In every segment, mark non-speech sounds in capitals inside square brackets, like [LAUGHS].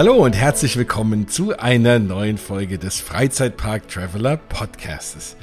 Hallo und herzlich willkommen zu einer neuen Folge des Freizeitpark Traveler Podcastes.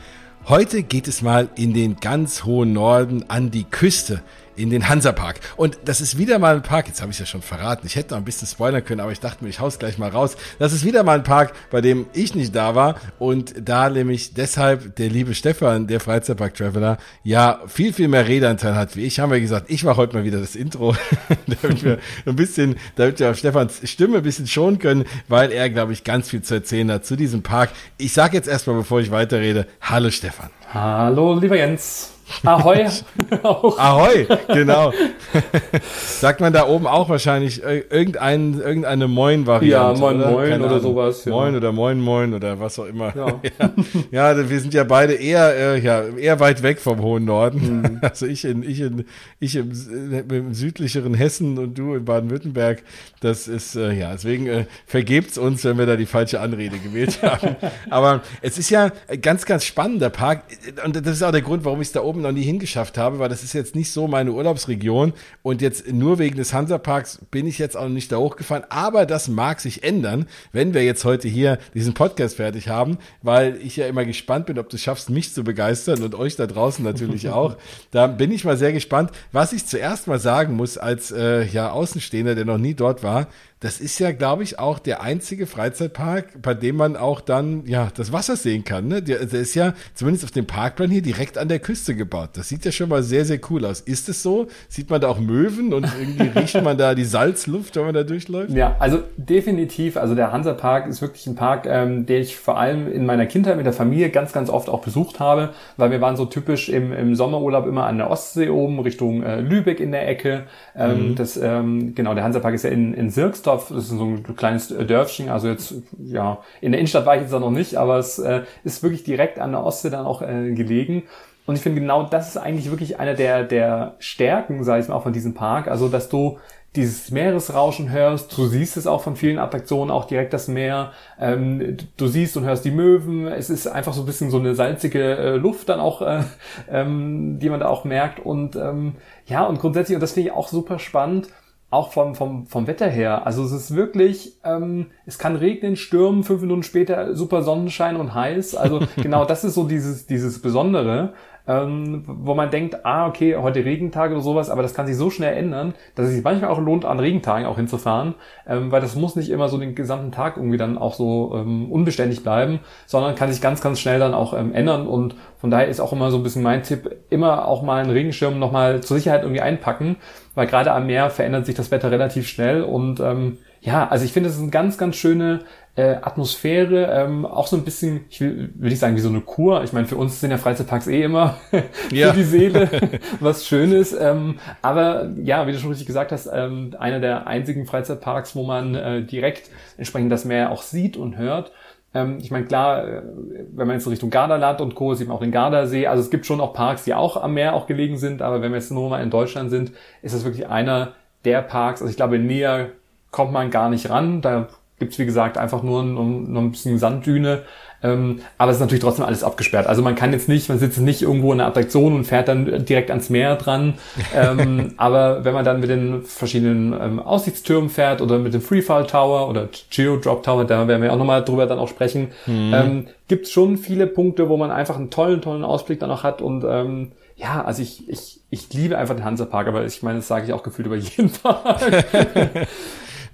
Heute geht es mal in den ganz hohen Norden an die Küste in den Hansapark. Und das ist wieder mal ein Park, jetzt habe ich ja schon verraten, ich hätte noch ein bisschen spoilern können, aber ich dachte mir, ich hau's gleich mal raus. Das ist wieder mal ein Park, bei dem ich nicht da war und da nämlich deshalb der liebe Stefan, der Freizeitpark-Traveler, ja viel, viel mehr Redanteil hat wie ich. Haben wir gesagt, ich mache heute mal wieder das Intro, [LAUGHS] damit wir ein bisschen, damit wir auf Stefans Stimme ein bisschen schonen können, weil er, glaube ich, ganz viel zu erzählen hat zu diesem Park. Ich sage jetzt erstmal, bevor ich weiterrede, hallo Stefan. Hallo, lieber Jens. Ahoi. [LAUGHS] Ahoi, genau. [LAUGHS] Sagt man da oben auch wahrscheinlich irgendein, irgendeine Moin-Variante. Ja, Moin oder? Moin Keine oder sowas. Ja. Moin oder Moin Moin oder was auch immer. Ja, [LAUGHS] ja. ja wir sind ja beide eher, äh, ja, eher weit weg vom hohen Norden. Mhm. Also ich in, ich in, ich im, im südlicheren Hessen und du in Baden-Württemberg. Das ist, äh, ja, deswegen äh, vergebt's uns, wenn wir da die falsche Anrede gewählt haben. Aber es ist ja ganz, ganz spannender Park. Und das ist auch der Grund, warum ich es da oben oben noch nie hingeschafft habe, weil das ist jetzt nicht so meine Urlaubsregion und jetzt nur wegen des Hansaparks bin ich jetzt auch noch nicht da hochgefahren, aber das mag sich ändern, wenn wir jetzt heute hier diesen Podcast fertig haben, weil ich ja immer gespannt bin, ob du schaffst, mich zu begeistern und euch da draußen natürlich [LAUGHS] auch. Da bin ich mal sehr gespannt. Was ich zuerst mal sagen muss als äh, ja Außenstehender, der noch nie dort war, das ist ja, glaube ich, auch der einzige Freizeitpark, bei dem man auch dann ja das Wasser sehen kann. Ne? Der, der ist ja zumindest auf dem Parkplan hier direkt an der Küste gebaut. Das sieht ja schon mal sehr, sehr cool aus. Ist es so? Sieht man da auch Möwen und irgendwie [LAUGHS] riecht man da die Salzluft, wenn man da durchläuft? Ja, also definitiv. Also der Hansapark ist wirklich ein Park, ähm, den ich vor allem in meiner Kindheit mit der Familie ganz, ganz oft auch besucht habe, weil wir waren so typisch im, im Sommerurlaub immer an der Ostsee oben Richtung äh, Lübeck in der Ecke. Ähm, mhm. Das ähm, genau, der Hansapark ist ja in, in Sirks Das ist so ein kleines Dörfchen, also jetzt, ja, in der Innenstadt war ich jetzt da noch nicht, aber es äh, ist wirklich direkt an der Ostsee dann auch äh, gelegen. Und ich finde genau das ist eigentlich wirklich einer der, der Stärken, sage ich mal, auch von diesem Park. Also, dass du dieses Meeresrauschen hörst, du siehst es auch von vielen Attraktionen, auch direkt das Meer, ähm, du siehst und hörst die Möwen, es ist einfach so ein bisschen so eine salzige äh, Luft dann auch, äh, ähm, die man da auch merkt und ähm, ja, und grundsätzlich, und das finde ich auch super spannend, auch vom, vom, vom Wetter her. Also es ist wirklich, ähm, es kann regnen, stürmen, fünf Minuten später super Sonnenschein und heiß. Also [LAUGHS] genau das ist so dieses, dieses Besondere ähm, wo man denkt, ah, okay, heute Regentage oder sowas, aber das kann sich so schnell ändern, dass es sich manchmal auch lohnt, an Regentagen auch hinzufahren, ähm, weil das muss nicht immer so den gesamten Tag irgendwie dann auch so ähm, unbeständig bleiben, sondern kann sich ganz, ganz schnell dann auch ähm, ändern. Und von daher ist auch immer so ein bisschen mein Tipp, immer auch mal einen Regenschirm nochmal zur Sicherheit irgendwie einpacken, weil gerade am Meer verändert sich das Wetter relativ schnell. Und ähm, ja, also ich finde, es ist eine ganz, ganz schöne äh, Atmosphäre, ähm, auch so ein bisschen, ich will, will ich sagen, wie so eine Kur. Ich meine, für uns sind ja Freizeitparks eh immer [LAUGHS] für die Seele [LAUGHS] was Schönes. Ähm, aber ja, wie du schon richtig gesagt hast, ähm, einer der einzigen Freizeitparks, wo man äh, direkt entsprechend das Meer auch sieht und hört. Ähm, ich meine, klar, äh, wenn man jetzt Richtung Gardaland und Co. sieht man auch den Gardasee. Also es gibt schon auch Parks, die auch am Meer auch gelegen sind. Aber wenn wir jetzt nur mal in Deutschland sind, ist das wirklich einer der Parks. Also ich glaube, näher kommt man gar nicht ran. Da gibt's wie gesagt, einfach nur, nur, nur ein bisschen Sanddüne. Ähm, aber es ist natürlich trotzdem alles abgesperrt. Also man kann jetzt nicht, man sitzt nicht irgendwo in einer Attraktion und fährt dann direkt ans Meer dran. ähm, [LAUGHS] aber wenn man dann mit den verschiedenen ähm, Aussichtstürmen fährt oder mit dem Freefall Tower oder Geodrop Tower, da werden wir auch nochmal drüber dann auch sprechen, mhm. ähm, gibt schon viele Punkte, wo man einfach einen tollen, tollen Ausblick dann auch hat und ähm, ja, also ich, ich, ich liebe einfach den Hansapark, aber ich meine, das sage ich auch gefühlt über jeden Park. [LAUGHS]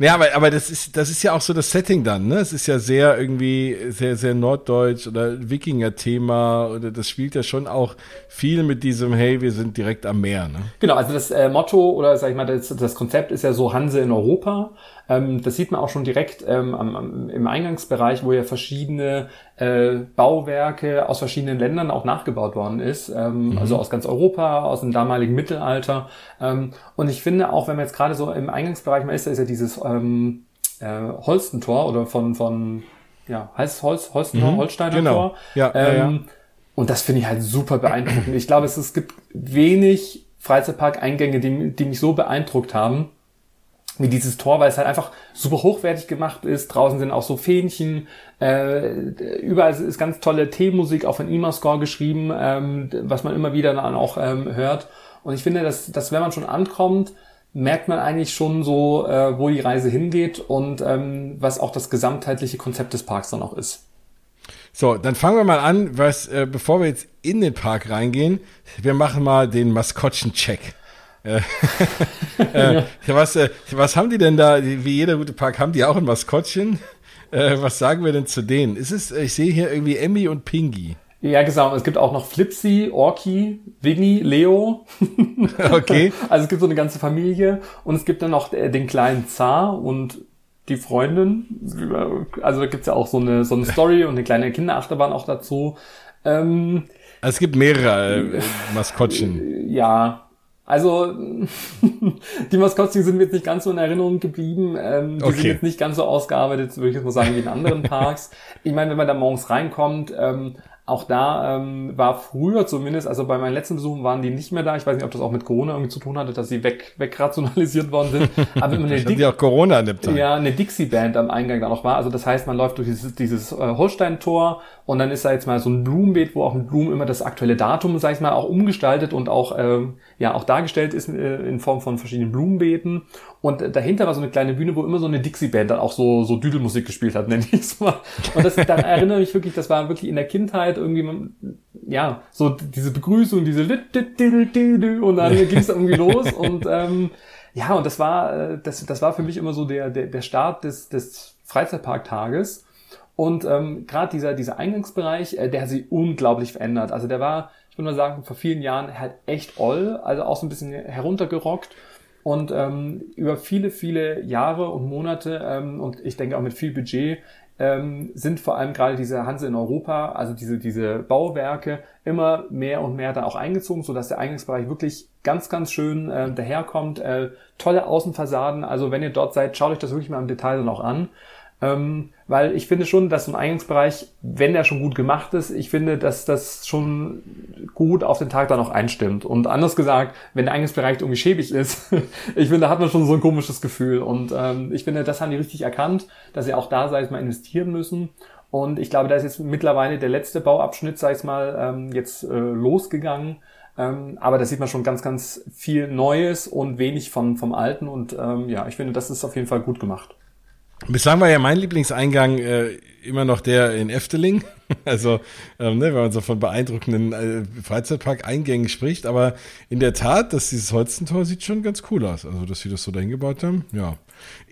Ja, aber, aber das ist, das ist ja auch so das Setting dann, ne? Es ist ja sehr irgendwie, sehr, sehr norddeutsch oder Wikinger-Thema oder das spielt ja schon auch viel mit diesem, hey, wir sind direkt am Meer, ne? Genau, also das äh, Motto oder sag ich mal, das, das Konzept ist ja so Hanse in Europa. Ähm, das sieht man auch schon direkt ähm, am, am, im Eingangsbereich, wo ja verschiedene äh, Bauwerke aus verschiedenen Ländern auch nachgebaut worden ist, ähm, mhm. also aus ganz Europa, aus dem damaligen Mittelalter. Ähm, und ich finde auch, wenn man jetzt gerade so im Eingangsbereich mal ist, da ist ja dieses ähm, äh, Holstentor oder von von ja heißt es Holz, Holstentor, mhm. Holsteiner genau. Tor. Ja, ähm, ja, ja. Und das finde ich halt super beeindruckend. Ich glaube, es, es gibt wenig Freizeitpark-Eingänge, die, die mich so beeindruckt haben wie dieses Tor, weil es halt einfach super hochwertig gemacht ist. Draußen sind auch so Fähnchen. Äh, überall ist ganz tolle Teemusik auf ein IMA-Score geschrieben, ähm, was man immer wieder dann auch ähm, hört. Und ich finde, dass, dass wenn man schon ankommt, merkt man eigentlich schon so, äh, wo die Reise hingeht und ähm, was auch das gesamtheitliche Konzept des Parks dann auch ist. So, dann fangen wir mal an, was, äh, bevor wir jetzt in den Park reingehen, wir machen mal den Maskottchen-Check. Äh, [LAUGHS] äh, ja. was, äh, was haben die denn da? Wie jeder gute Park haben die auch ein Maskottchen? Äh, was sagen wir denn zu denen? Ist es, ich sehe hier irgendwie Emmy und Pingy. Ja, genau. Es gibt auch noch Flipsy, Orky, Winnie, Leo. [LAUGHS] [LAUGHS] okay. Also es gibt so eine ganze Familie und es gibt dann noch äh, den kleinen Zar und die Freundin. Also da gibt's ja auch so eine, so eine Story und eine kleine Kinderachterbahn auch dazu. Ähm, also es gibt mehrere äh, Maskottchen. Ja, also [LAUGHS] die Maskottchen sind mir jetzt nicht ganz so in Erinnerung geblieben. Ähm, die okay. sind jetzt nicht ganz so ausgearbeitet, würde ich jetzt mal sagen, wie in anderen [LAUGHS] Parks. ich meine, wenn man da morgens reinkommt, ähm, auch da ähm, war früher zumindest, also bei meinen letzten Besuchen waren die nicht mehr da. Ich weiß nicht, ob das auch mit Corona irgendwie zu tun hatte, dass sie weg, wegrationalisiert worden sind. [LAUGHS] Aber immer eine Dick auch Corona an dem Tag. Ja, eine Dixie-Band am Eingang da noch war. Also das heißt, man läuft durch dieses, dieses äh, Holstein-Tor und dann ist da jetzt mal so ein Blumenbeet, wo auch mit Blumen immer das aktuelle Datum, sag ich mal, auch umgestaltet und auch, ähm, ja, auch dargestellt ist äh, in Form von verschiedenen Blumenbeeten. Und dahinter war so eine kleine Bühne, wo immer so eine Dixie-Band dann auch so, so Düdelmusik gespielt hat, [LAUGHS] nenne ich es mal. Und das, da erinnere ich wirklich, das war wirklich in der Kindheit irgendwie, ja, so diese Begrüßung, diese und dann ging es irgendwie [LAUGHS] los und ähm, ja, und das war, äh, das, das war für mich immer so der, der, der Start des, des Freizeitparktages. Und ähm, gerade dieser, dieser Eingangsbereich, äh, der hat sich unglaublich verändert. Also der war, ich würde mal sagen, vor vielen Jahren halt echt oll, also auch so ein bisschen heruntergerockt. Und ähm, über viele, viele Jahre und Monate ähm, und ich denke auch mit viel Budget ähm, sind vor allem gerade diese Hanse in Europa, also diese, diese Bauwerke, immer mehr und mehr da auch eingezogen, so dass der Eingangsbereich wirklich ganz, ganz schön äh, daherkommt. Äh, tolle Außenfassaden, also wenn ihr dort seid, schaut euch das wirklich mal im Detail dann auch an. Ähm, weil ich finde schon, dass so ein Eingangsbereich, wenn der schon gut gemacht ist, ich finde, dass das schon gut auf den Tag dann auch einstimmt. Und anders gesagt, wenn der Eingangsbereich irgendwie schäbig ist, [LAUGHS] ich finde, da hat man schon so ein komisches Gefühl. Und ähm, ich finde, das haben die richtig erkannt, dass sie auch da, sag ich mal, investieren müssen. Und ich glaube, da ist jetzt mittlerweile der letzte Bauabschnitt, sag ich mal, ähm, jetzt äh, losgegangen. Ähm, aber da sieht man schon ganz, ganz viel Neues und wenig von, vom Alten. Und ähm, ja, ich finde, das ist auf jeden Fall gut gemacht. Bislang war ja mein Lieblingseingang äh, immer noch der in Efteling. [LAUGHS] Also, ähm, ne, wenn man so von beeindruckenden äh, Freizeitpark-Eingängen spricht. Aber in der Tat, dass dieses Holzentor sieht schon ganz cool aus. Also, dass sie das so dahin gebaut haben, ja.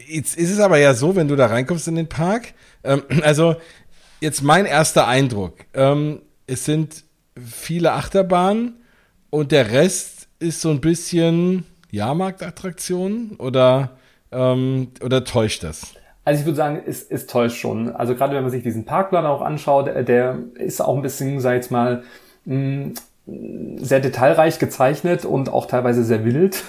Jetzt ist es aber ja so, wenn du da reinkommst in den Park. Ähm, [CLEARS THROAT] also, jetzt mein erster Eindruck. Ähm, es sind viele Achterbahnen und der Rest ist so ein bisschen Jahrmarktattraktionen oder, ähm, oder täuscht das? Also ich würde sagen, es, es täuscht schon. Also gerade wenn man sich diesen Parkplan auch anschaut, der, der ist auch ein bisschen, sag ich jetzt mal, mh, mm, sehr detailreich gezeichnet und auch teilweise sehr wild.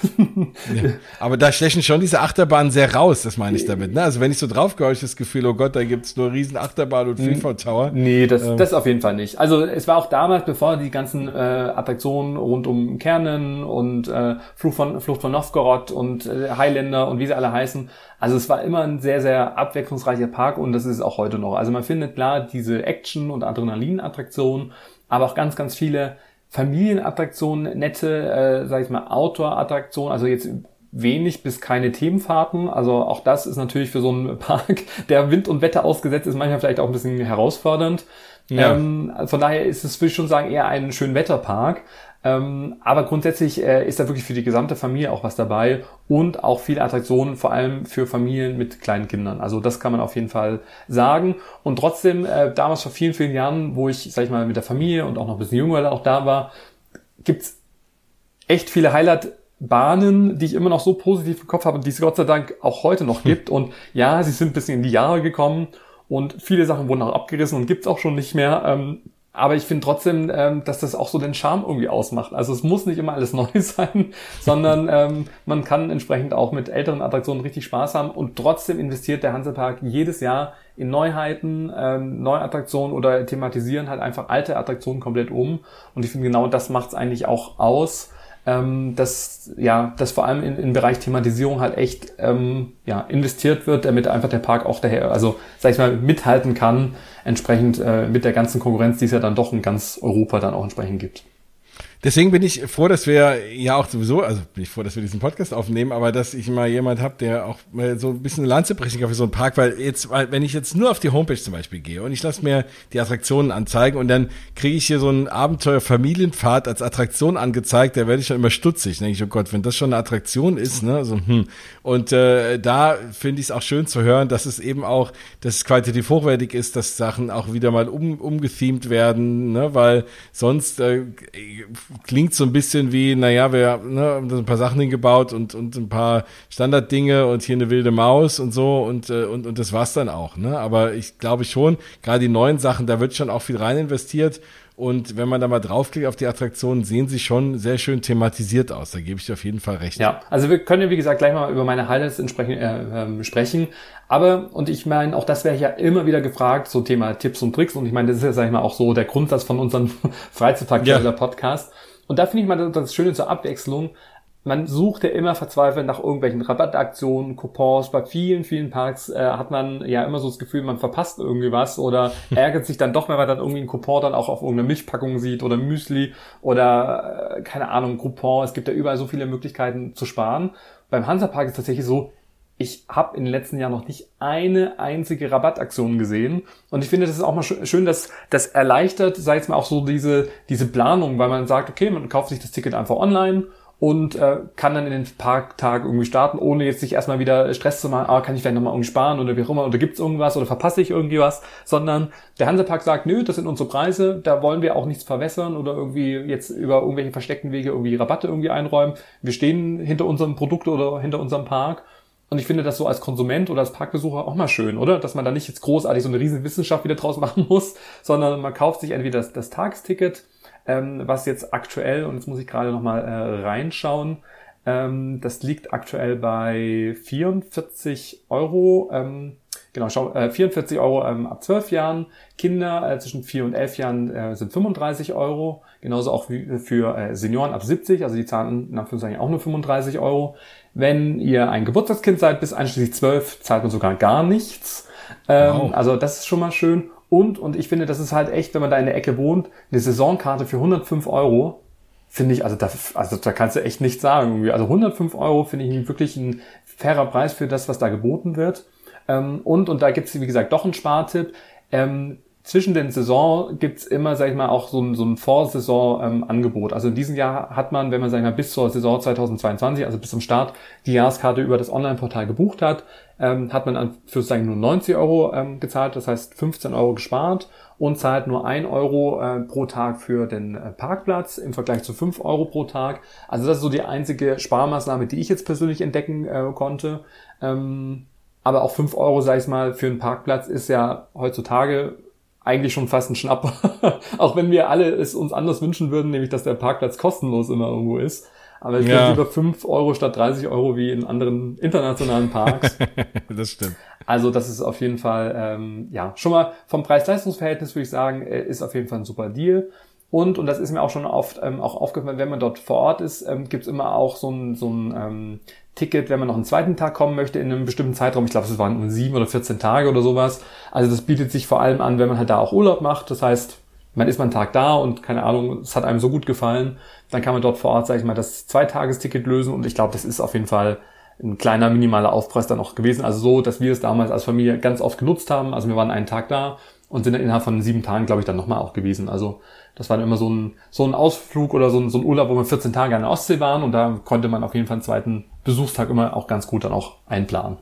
ja, aber da stechen schon diese Achterbahnen sehr raus, das meine ich damit. Ne? Also wenn ich so drauf gehe, das Gefühl, oh Gott, da gibt's nur riesen Achterbahn und Freefall Tower. Nee, das, ähm. das auf jeden Fall nicht. Also es war auch damals, bevor die ganzen äh, Attraktionen rund um Kernen und äh, Flucht von, Flucht von Novgorod und äh, Highlander und wie sie alle heißen, also es war immer ein sehr, sehr abwechslungsreicher Park und das ist es auch heute noch. Also man findet klar diese Action- und Adrenalin-Attraktionen, aber auch ganz, ganz viele Familienattraktionen, nette, äh, sag ich mal, Outdoor-Attraktionen, also jetzt wenig bis keine Themenfahrten. Also auch das ist natürlich für so einen [LAUGHS] Park, der Wind und Wetter ausgesetzt ist, manchmal vielleicht auch ein bisschen herausfordernd. Ja. Ähm, von daher ist es, würde ich schon sagen, eher ein Schönwetterpark. Ähm, aber grundsätzlich äh, ist da wirklich für die gesamte Familie auch was dabei und auch viele Attraktionen, vor allem für Familien mit kleinen Kindern. Also das kann man auf jeden Fall sagen. Und trotzdem, äh, damals vor vielen, vielen Jahren, wo ich, sag ich mal, mit der Familie und auch noch ein bisschen jünger auch da war, gibt's echt viele Highlight Bahnen, die ich immer noch so positiv im Kopf habe und die es Gott sei Dank auch heute noch gibt. Und ja, sie sind ein bisschen in die Jahre gekommen und viele Sachen wurden auch abgerissen und gibt's auch schon nicht mehr. Ähm, aber ich finde trotzdem, ähm, dass das auch so den Charme irgendwie ausmacht. Also es muss nicht immer alles [LAUGHS] neu sein, sondern ähm, man kann entsprechend auch mit älteren Attraktionen richtig Spaß haben und trotzdem investiert der Hansepark jedes Jahr in Neuheiten, ähm, neue Attraktionen oder thematisieren halt einfach alte Attraktionen komplett um. Und ich finde genau das macht es eigentlich auch aus ähm, dass ja, dass vor allem in, im Bereich Thematisierung halt echt ähm, ja, investiert wird, damit einfach der Park auch daher, also sag ich mal, mithalten kann, entsprechend äh, mit der ganzen Konkurrenz, die es ja dann doch in ganz Europa dann auch entsprechend gibt. Deswegen bin ich froh, dass wir ja auch sowieso, also bin ich froh, dass wir diesen Podcast aufnehmen, aber dass ich mal jemand habe, der auch so ein bisschen eine Lanze brechen kann für so einen Park, weil jetzt, wenn ich jetzt nur auf die Homepage zum Beispiel gehe und ich lasse mir die Attraktionen anzeigen und dann kriege ich hier so einen Abenteuer-Familienpfad als Attraktion angezeigt, da werde ich schon immer stutzig. Denke ich, oh Gott, wenn das schon eine Attraktion ist, ne, so, hm. Und äh, da finde ich es auch schön zu hören, dass es eben auch, dass es qualitativ hochwertig ist, dass Sachen auch wieder mal um, umgethemed werden, ne, weil sonst äh, klingt so ein bisschen wie, naja, wir ne, haben ein paar Sachen hingebaut und, und ein paar Standarddinge und hier eine wilde Maus und so und, äh, und, und das war's dann auch. Ne? Aber ich glaube schon, gerade die neuen Sachen, da wird schon auch viel rein investiert. Und wenn man da mal draufklickt auf die Attraktionen, sehen sie schon sehr schön thematisiert aus. Da gebe ich dir auf jeden Fall recht. Ja, also wir können wie gesagt, gleich mal über meine Highlights entsprechend äh, äh, sprechen. Aber, und ich meine, auch das wäre ja immer wieder gefragt, so Thema Tipps und Tricks. Und ich meine, das ist ja, sag ich mal, auch so der Grundsatz von unserem [LAUGHS] Freizeitpark-Podcast. Ja. Und da finde ich mal das Schöne zur Abwechslung. Man sucht ja immer verzweifelt nach irgendwelchen Rabattaktionen, Coupons. Bei vielen, vielen Parks äh, hat man ja immer so das Gefühl, man verpasst irgendwie was oder [LAUGHS] ärgert sich dann doch, wenn man dann irgendwie einen Coupon dann auch auf irgendeiner Milchpackung sieht oder Müsli oder äh, keine Ahnung, Coupon. Es gibt ja überall so viele Möglichkeiten zu sparen. Beim Hansapark ist tatsächlich so, ich habe in den letzten Jahren noch nicht eine einzige Rabattaktion gesehen. Und ich finde, das ist auch mal schön, dass das erleichtert, sei es mal auch so diese, diese Planung, weil man sagt, okay, man kauft sich das Ticket einfach online und äh, kann dann in den Parktag irgendwie starten, ohne jetzt sich erstmal wieder Stress zu machen, ah, kann ich vielleicht nochmal irgendwie sparen oder wie auch immer, oder gibt's irgendwas oder verpasse ich irgendwie was, sondern der Hansepark sagt, nö, das sind unsere Preise, da wollen wir auch nichts verwässern oder irgendwie jetzt über irgendwelche versteckten Wege irgendwie Rabatte irgendwie einräumen. Wir stehen hinter unserem Produkt oder hinter unserem Park und ich finde das so als Konsument oder als Parkbesucher auch mal schön, oder? Dass man da nicht jetzt großartig so eine riesen Wissenschaft wieder draus [LAUGHS] machen muss, sondern man kauft sich entweder das, das Tagesticket, ähm, was jetzt aktuell, und jetzt muss ich gerade nochmal äh, reinschauen, ähm, das liegt aktuell bei 44 Euro. Ähm, genau, schau, äh, 44 Euro ähm, ab 12 Jahren. Kinder äh, zwischen 4 und 11 Jahren äh, sind 35 Euro. Genauso auch wie für äh, Senioren ab 70, also die zahlen in Anführungszeichen auch nur 35 Euro. Wenn ihr ein Geburtstagskind seid, bis einschließlich 12, zahlt man sogar gar nichts. Ähm, wow. Also das ist schon mal schön. Und, und ich finde, das ist halt echt, wenn man da in der Ecke wohnt, eine Saisonkarte für 105 Euro, finde ich, also da, also da kannst du echt nichts sagen. Irgendwie. Also 105 Euro finde ich wirklich ein fairer Preis für das, was da geboten wird. Ähm, und, und da gibt's wie gesagt, doch einen Spartipp. Ähm, zwischen den Saison gibt's immer, sag ich mal, auch so ein, so ein Vorsaison-Angebot. also in diesem Jahr hat man, wenn man, sag ich mal, bis zur Saison 2022, also bis zum Start, die Jahreskarte über das Online-Portal gebucht hat, ähm, hat man an für sagen nur 90 Euro ähm, gezahlt, das heißt 15 Euro gespart und zahlt nur 1 Euro äh, pro Tag für den äh, Parkplatz im Vergleich zu 5 Euro pro Tag. Also das ist so die einzige Sparmaßnahme, die ich jetzt persönlich entdecken äh, konnte. Ähm, aber auch 5 Euro, sag ich mal, für einen Parkplatz ist ja heutzutage eigentlich schon fast ein Schnapp. [LAUGHS] auch wenn wir alle es uns anders wünschen würden, nämlich dass der Parkplatz kostenlos immer irgendwo ist. Aber ich ja. lieber 5 Euro statt 30 Euro wie in anderen internationalen Parks. [LAUGHS] das stimmt. Also das ist auf jeden Fall, ähm, ja, schon mal vom Preis-Leistungs-Verhältnis würde ich sagen, äh, ist auf jeden Fall ein super Deal. Und, und das ist mir auch schon oft ähm, auch aufgefallen, wenn man dort vor Ort ist, ähm, gibt es immer auch so ein, so ein ähm, Ticket, wenn man noch einen zweiten Tag kommen möchte in einem bestimmten Zeitraum. Ich glaube, es waren sieben oder 14 Tage oder sowas. Also das bietet sich vor allem an, wenn man halt da auch Urlaub macht. Das heißt, man ist mal einen Tag da und keine Ahnung, es hat einem so gut gefallen, dann kann man dort vor Ort, sage ich mal, das Zweitagesticket lösen und ich glaube, das ist auf jeden Fall ein kleiner minimaler Aufpreis dann auch gewesen. Also so, dass wir es damals als Familie ganz oft genutzt haben. Also wir waren einen Tag da und sind dann innerhalb von sieben Tagen, glaube ich, dann nochmal auch gewesen. Also das war dann immer so ein, so ein Ausflug oder so ein, so ein Urlaub, wo wir 14 Tage an der Ostsee waren und da konnte man auf jeden Fall einen zweiten Besuchstag immer auch ganz gut dann auch einplanen.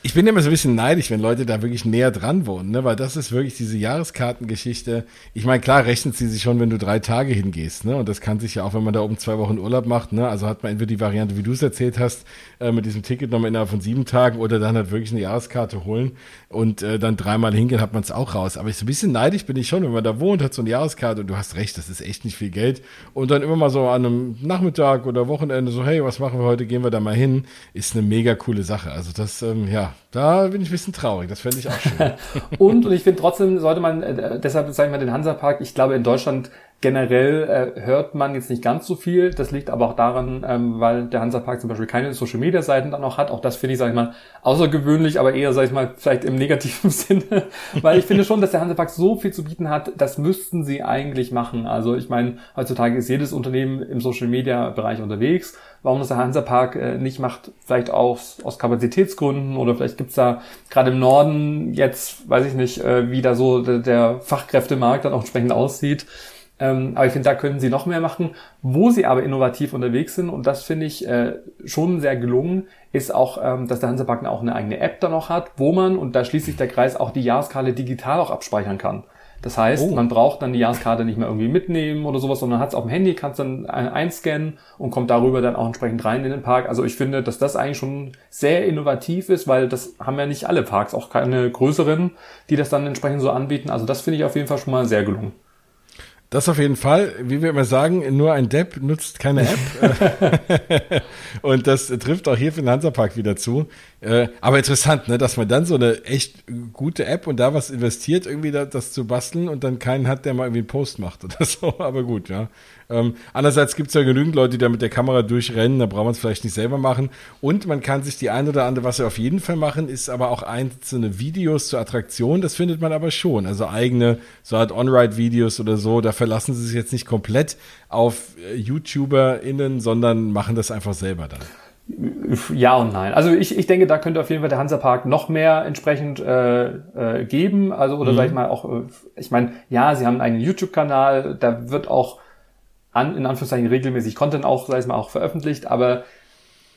Ich bin immer so ein bisschen neidisch, wenn Leute da wirklich näher dran wohnen, ne? weil das ist wirklich diese Jahreskartengeschichte. Ich meine, klar rechnet sie sich schon, wenn du drei Tage hingehst, ne? Und das kann sich ja auch, wenn man da oben zwei Wochen Urlaub macht, ne? Also hat man entweder die Variante, wie du es erzählt hast, äh, mit diesem Ticket nochmal innerhalb von sieben Tagen oder dann halt wirklich eine Jahreskarte holen und äh, dann dreimal hingehen, hat man es auch raus. Aber ich so ein bisschen neidisch bin ich schon, wenn man da wohnt, hat so eine Jahreskarte und du hast recht, das ist echt nicht viel Geld. Und dann immer mal so an einem Nachmittag oder Wochenende so, hey, was machen wir heute? Gehen wir da mal hin? Ist eine mega coole Sache. Also das, ähm, ja, da bin ich ein bisschen traurig. Das fände ich auch schön. [LAUGHS] und, und ich finde trotzdem sollte man, äh, deshalb sage ich mal den Hansapark, ich glaube in Deutschland Generell äh, hört man jetzt nicht ganz so viel. Das liegt aber auch daran, ähm, weil der Hansapark zum Beispiel keine Social Media Seiten dann noch hat. Auch das finde ich, sag ich mal, außergewöhnlich, aber eher, sag ich mal, vielleicht im negativen [LAUGHS] Sinne. weil ich finde schon, dass der Hansapark so viel zu bieten hat, das müssten sie eigentlich machen. Also ich meine, heutzutage ist jedes Unternehmen im Social Media Bereich unterwegs. Warum das der Hansapark äh, nicht macht, vielleicht auch aus Kapazitätsgründen oder vielleicht gibt's da gerade im Norden jetzt, weiß ich nicht, äh, wie da so der, der Fachkräftemarkt dann auch entsprechend aussieht. Ähm, aber ich finde, da können sie noch mehr machen. Wo sie aber innovativ unterwegs sind, und das finde ich äh, schon sehr gelungen, ist auch, ähm, dass der Hansapark auch eine eigene App da noch hat, wo man, und da schließt sich der Kreis, auch die Jahreskarte digital auch abspeichern kann. Das heißt, oh. man braucht dann die Jahreskarte nicht mehr irgendwie mitnehmen oder sowas, sondern hat es auf dem Handy, kann es dann einscannen und kommt darüber dann auch entsprechend rein in den Park. Also ich finde, dass das eigentlich schon sehr innovativ ist, weil das haben ja nicht alle Parks, auch keine größeren, die das dann entsprechend so anbieten. Also das finde ich auf jeden Fall schon mal sehr gelungen. Das auf jeden Fall. Wie wir immer sagen, nur ein Depp nutzt keine App. [LAUGHS] und das trifft auch hier für den Hansapark wieder zu. Äh, aber interessant, ne, dass man dann so eine echt gute App und da was investiert, irgendwie das zu basteln und dann keinen hat, der mal irgendwie einen Post macht oder [LAUGHS] so. Aber gut, ja. Ähm, andererseits gibt es ja genügend Leute, die da mit der Kamera durchrennen, da braucht man es vielleicht nicht selber machen. Und man kann sich die ein oder andere, was wir auf jeden Fall machen, ist aber auch einzelne Videos zur Attraktion. Das findet man aber schon. Also eigene, so halt On-Ride-Videos oder so. Da verlassen sie sich jetzt nicht komplett auf äh, YouTuberInnen, sondern machen das einfach selber dann. Ja und nein. Also ich, ich denke, da könnte auf jeden Fall der Hansapark noch mehr entsprechend äh, äh, geben. Also oder mhm. sag ich mal auch, äh, ich meine, ja, sie haben einen YouTube-Kanal, da wird auch an, in Anführungszeichen regelmäßig Content auch, sei es mal, auch veröffentlicht, aber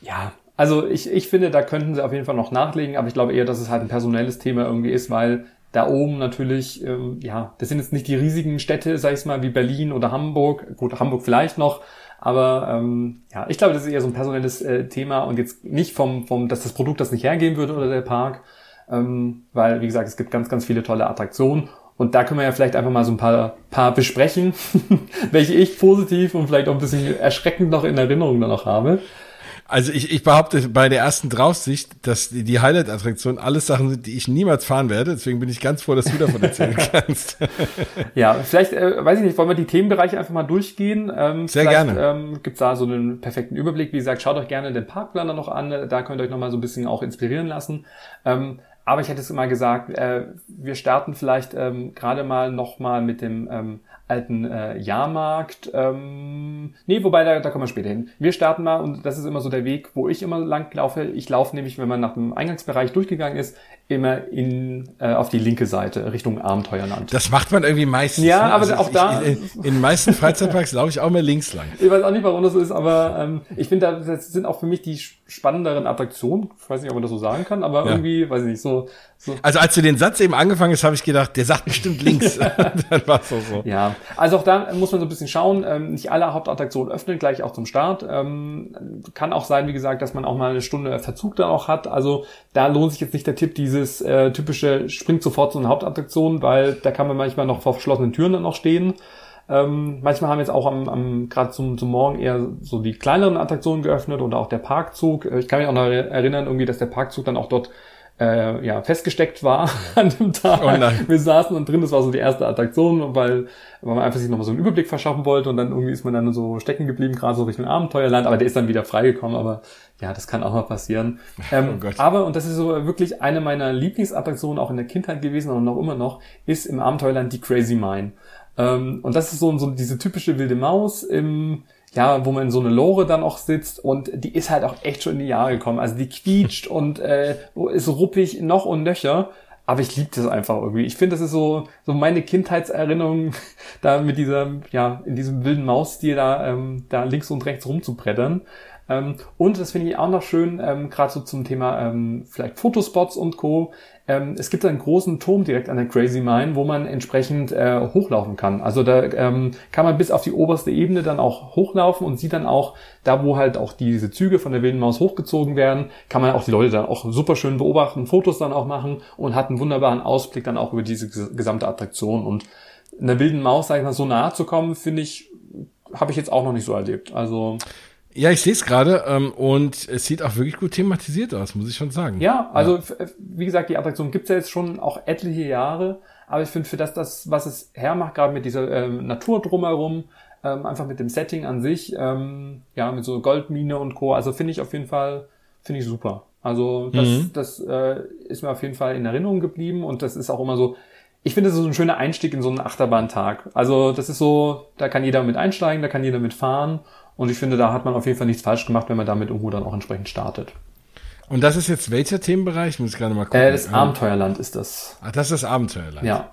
ja, also ich, ich finde, da könnten sie auf jeden Fall noch nachlegen, aber ich glaube eher, dass es halt ein personelles Thema irgendwie ist, weil da oben natürlich, ähm, ja, das sind jetzt nicht die riesigen Städte, sag ich mal, wie Berlin oder Hamburg, gut, Hamburg vielleicht noch, aber ähm, ja, ich glaube, das ist eher so ein personelles äh, Thema und jetzt nicht vom, vom, dass das Produkt das nicht hergeben würde oder der Park, ähm, weil, wie gesagt, es gibt ganz, ganz viele tolle Attraktionen und da können wir ja vielleicht einfach mal so ein paar, paar besprechen, [LAUGHS] welche ich positiv und vielleicht auch ein bisschen erschreckend noch in Erinnerung dann noch habe. Also ich, ich behaupte bei der ersten Draufsicht, dass die, die Highlight-Attraktion alles Sachen sind, die ich niemals fahren werde. Deswegen bin ich ganz froh, dass du davon erzählen [LAUGHS] kannst. ja, vielleicht, äh, weiß ich nicht, wollen wir die Themenbereiche einfach mal durchgehen? Ähm, Sehr gerne. Ähm, Gibt da so einen perfekten Überblick. Wie gesagt, schaut euch gerne den Parkplaner noch an. Da könnt ihr euch noch mal so ein bisschen auch inspirieren lassen. Ähm, aber ich hätte es immer gesagt, äh, wir starten vielleicht ähm, gerade mal nochmal mit dem ähm, alten äh, Jahrmarkt. Ähm, nee, wobei, da, da kommen wir später hin. Wir starten mal, und das ist immer so der Weg, wo ich immer lang laufe. Ich laufe nämlich, wenn man nach dem Eingangsbereich durchgegangen ist, immer in, äh, auf die linke Seite, Richtung Abenteuerland. Das macht man irgendwie meistens. Ja, ne? aber also auch ich, da. in, in meisten Freizeitparks laufe ich auch mal links lang. Ich weiß auch nicht, warum das so ist, aber ähm, ich finde, das sind auch für mich die spannenderen Attraktionen. Ich weiß nicht, ob man das so sagen kann, aber ja. irgendwie, weiß ich nicht, so, so. Also als du den Satz eben angefangen hast, habe ich gedacht, der sagt bestimmt links. [LAUGHS] [LAUGHS] Dann war es so. Ja, also auch da muss man so ein bisschen schauen. Ähm, nicht alle Hauptattraktionen öffnen gleich auch zum Start. Ähm, kann auch sein, wie gesagt, dass man auch mal eine Stunde Verzug da auch hat. Also da lohnt sich jetzt nicht der Tipp, dieses äh, typische springt sofort zu einer Hauptattraktion, weil da kann man manchmal noch vor verschlossenen Türen dann noch stehen. Ähm, manchmal haben jetzt auch am, am gerade zum, zum Morgen eher so die kleineren Attraktionen geöffnet oder auch der Parkzug. Äh, ich kann mich auch noch erinnern, irgendwie, dass der Parkzug dann auch dort äh, ja, festgesteckt war an dem Tag. Oh wir saßen dann drin, das war so die erste Attraktion, weil, weil man einfach sich nochmal so einen Überblick verschaffen wollte und dann irgendwie ist man dann so stecken geblieben, gerade so Richtung Abenteuerland, aber der ist dann wieder freigekommen, aber ja, das kann auch mal passieren. [LAUGHS] Ähm, oh aber, und das ist so wirklich eine meiner Lieblingsattraktionen auch in der Kindheit gewesen und noch immer noch, ist im Abenteuerland die Crazy Mine. Ähm, und das ist so, so diese typische wilde Maus im, ja, wo man in so eine Lore dann auch sitzt und die ist halt auch echt schon in die Jahre gekommen. Also die quietscht [LAUGHS] und äh, ist ruppig noch und nöcher. Aber ich liebe das einfach irgendwie. Ich finde, das ist so, so meine Kindheitserinnerung, [LAUGHS] da mit dieser, ja, in diesem wilden Mausstil da, ähm, da links und rechts rumzubrettern. Ähm, und das finde ich auch noch schön, ähm, gerade so zum Thema ähm, vielleicht Fotospots und Co. Ähm, es gibt einen großen Turm direkt an der Crazy Mine, wo man entsprechend äh, hochlaufen kann. Also da ähm, kann man bis auf die oberste Ebene dann auch hochlaufen und sieht dann auch, da wo halt auch diese Züge von der wilden Maus hochgezogen werden, kann man auch die Leute dann auch super schön beobachten, Fotos dann auch machen und hat einen wunderbaren Ausblick dann auch über diese gesamte Attraktion. Und einer wilden Maus, sag ich mal, so nahe zu kommen, finde ich, habe ich jetzt auch noch nicht so erlebt. Also Ja, ich sehe es gerade ähm, und es sieht auch wirklich gut thematisiert aus, muss ich schon sagen. Ja, also ja. wie gesagt, die Attraktion gibt's ja jetzt schon auch etliche Jahre, aber ich finde für das, das, was es hermacht, gerade mit dieser ähm, Natur drumherum, ähm, einfach mit dem Setting an sich, ähm, ja, mit so Goldmine und Co. Also finde ich auf jeden Fall, finde ich super. Also das, mhm. das äh, ist mir auf jeden Fall in Erinnerung geblieben und das ist auch immer so, ich finde, das ist so ein schöner Einstieg in so einen Achterbahntag. Also das ist so, da kann jeder mit einsteigen, da kann jeder mit fahren und ich finde, da hat man auf jeden Fall nichts falsch gemacht, wenn man damit irgendwo dann auch entsprechend startet. Und das ist jetzt welcher Themenbereich? Muss ich gerade mal gucken. Äh, das Abenteuerland ist das. Ach, das ist das Abenteuerland. Ja.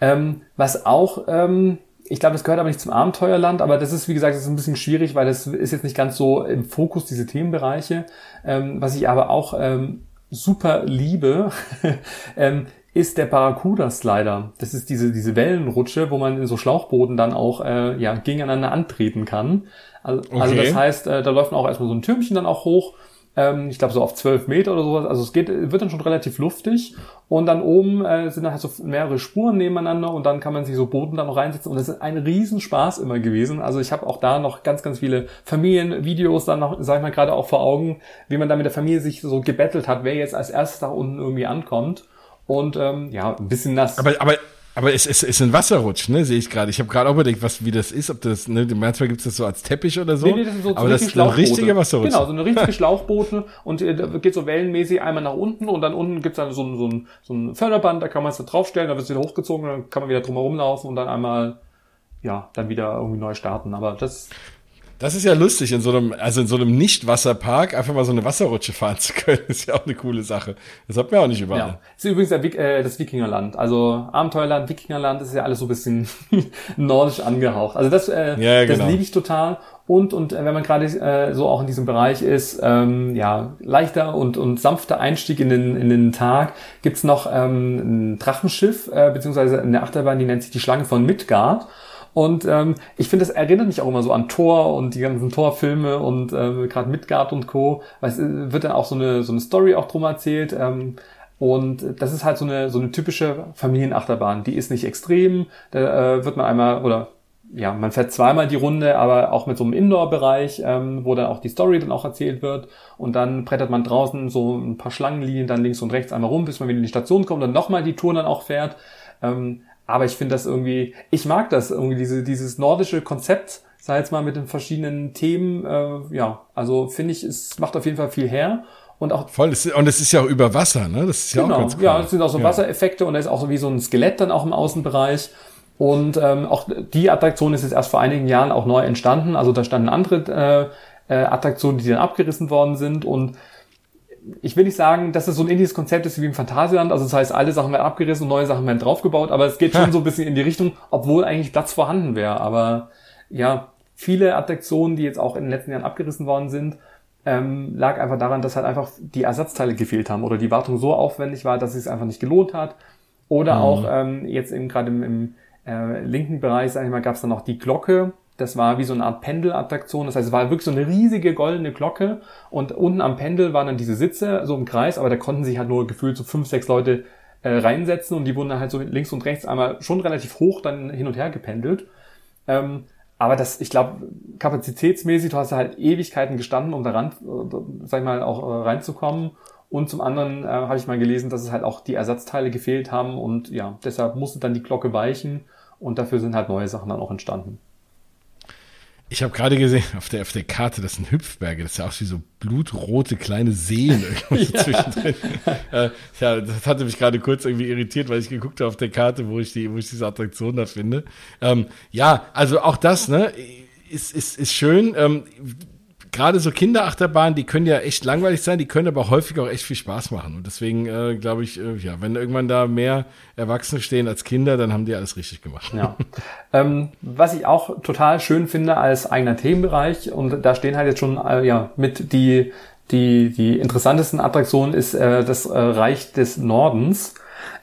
Ähm, was auch, ähm, ich glaube, das gehört aber nicht zum Abenteuerland, aber das ist, wie gesagt, das ist ein bisschen schwierig, weil das ist jetzt nicht ganz so im Fokus, diese Themenbereiche. Ähm, was ich aber auch ähm, super liebe, [LAUGHS] ähm, ist der Barracuda Slider. Das ist diese, diese Wellenrutsche, wo man in so Schlauchbooten dann auch äh, ja, gegeneinander antreten kann. Also, also okay. also das heißt, äh, da läuft man auch erstmal so ein Türmchen dann auch hoch. Ähm, ich glaube so auf zwölf Meter oder sowas. Also es geht, wird dann schon relativ luftig. Und dann oben äh, sind dann halt so mehrere Spuren nebeneinander und dann kann man sich so Booten dann noch reinsetzen. Und das ist ein Riesenspaß immer gewesen. Also ich habe auch da noch ganz, ganz viele Familienvideos dann noch, sag ich mal, gerade auch vor Augen, wie man da mit der Familie sich so gebettelt hat, wer jetzt als erstes da unten irgendwie ankommt. Und ähm, ja, ein bisschen nass. Aber, aber aber es, es ist ein Wasserrutsch, ne, sehe ich gerade. Ich habe gerade auch überlegt, was, wie das ist, ob das, ne, manchmal gibt es das so als Teppich oder so. Nee, nee, das ist so aber das ist eine richtige Wasserrutsch. Genau, so eine richtige Schlauchboote und äh, da geht so wellenmäßig einmal nach unten und dann unten gibt's dann so ein, so ein, so ein Förderband, da kann man es da draufstellen, da wird es wieder hochgezogen, dann kann man wieder drumherum laufen und dann einmal, ja, dann wieder irgendwie neu starten. Aber das das ist ja lustig, in so einem, also in so einem Nicht-Wasserpark einfach mal so eine Wasserrutsche fahren zu können, [LAUGHS] ist ja auch eine coole Sache. Das hat man auch nicht überall. Ja. Das ist übrigens der, äh, das Wikingerland. Also Abenteuerland, Wikingerland, das ist ja alles so ein bisschen [LAUGHS] nordisch angehaucht. Also das, äh, ja, genau. das liebe ich total. Und, und äh, wenn man gerade äh, so auch in diesem Bereich ist, ähm, ja, leichter und, und sanfter Einstieg in den, in den Tag, gibt's noch ähm, ein Drachenschiff, äh, beziehungsweise eine Achterbahn, die nennt sich die Schlange von Midgard. Und ähm, ich finde, das erinnert mich auch immer so an Thor und die ganzen Thor-Filme und äh, gerade Midgard und Co. Weil es äh, wird dann auch so eine, so eine Story auch drum erzählt. Ähm, und das ist halt so eine, so eine typische Familienachterbahn. Die ist nicht extrem. Da äh, wird man einmal, oder ja, man fährt zweimal die Runde, aber auch mit so einem Indoor-Bereich, ähm, wo dann auch die Story dann auch erzählt wird. Und dann brettert man draußen so ein paar Schlangenlinien dann links und rechts einmal rum, bis man wieder in die Station kommt und nochmal die Tour dann auch fährt. Ähm, aber ich finde das irgendwie, ich mag das irgendwie, diese, dieses nordische Konzept, sei jetzt mal mit den verschiedenen Themen, äh, ja, also finde ich, es macht auf jeden Fall viel her. Und auch voll, und es ist ja auch über Wasser, ne? Das ist ja genau, auch ganz cool. Ja, es sind auch so ja. Wassereffekte und da ist auch so wie so ein Skelett dann auch im Außenbereich. Und ähm, auch die Attraktion ist jetzt erst vor einigen Jahren auch neu entstanden. Also da standen andere äh, äh, Attraktionen, die dann abgerissen worden sind. Und ich will nicht sagen, dass es so ein ähnliches Konzept ist wie im Phantasialand. Also das heißt, alle Sachen werden abgerissen und neue Sachen werden draufgebaut, aber es geht schon [LAUGHS] so ein bisschen in die Richtung, obwohl eigentlich Platz vorhanden wäre. Aber ja, viele Attraktionen, die jetzt auch in den letzten Jahren abgerissen worden sind, ähm, lag einfach daran, dass halt einfach die Ersatzteile gefehlt haben oder die Wartung so aufwendig war, dass es einfach nicht gelohnt hat. Oder mhm. auch ähm, jetzt eben gerade im, im äh, linken Bereich, sag ich mal, gab es dann noch die Glocke, das war wie so eine Art Pendelattraktion. Das heißt, es war wirklich so eine riesige goldene Glocke und unten am Pendel waren dann diese Sitze so im Kreis, aber da konnten sich halt nur gefühlt so fünf, sechs Leute äh, reinsetzen und die wurden dann halt so links und rechts einmal schon relativ hoch dann hin und her gependelt. Ähm, aber das, ich glaube, kapazitätsmäßig, du hast halt Ewigkeiten gestanden, um da ran, äh, sag ich mal, auch äh, reinzukommen. Und zum anderen äh, habe ich mal gelesen, dass es halt auch die Ersatzteile gefehlt haben und ja, deshalb musste dann die Glocke weichen und dafür sind halt neue Sachen dann auch entstanden. Ich habe gerade gesehen, auf der, auf der Karte, das sind Hüpfberge, das ist ja auch wie so blutrote kleine Seen [LAUGHS] irgendwo ja. zwischendrin. äh, ja, das hatte mich gerade kurz irgendwie irritiert, weil ich geguckt habe auf der Karte, wo ich die, wo ich diese Attraktion da finde. Ähm, ja, also auch das, ne, ist, ist, ist schön. Ähm, gerade so Kinderachterbahnen, die können ja echt langweilig sein, die können aber häufig auch echt viel Spaß machen. Und deswegen äh, glaube ich, äh, ja, wenn irgendwann da mehr Erwachsene stehen als Kinder, dann haben die alles richtig gemacht. Ja. ähm, was ich auch total schön finde als eigener Themenbereich, und da stehen halt jetzt schon äh, ja mit die die die interessantesten Attraktionen ist äh, das äh, Reich des Nordens.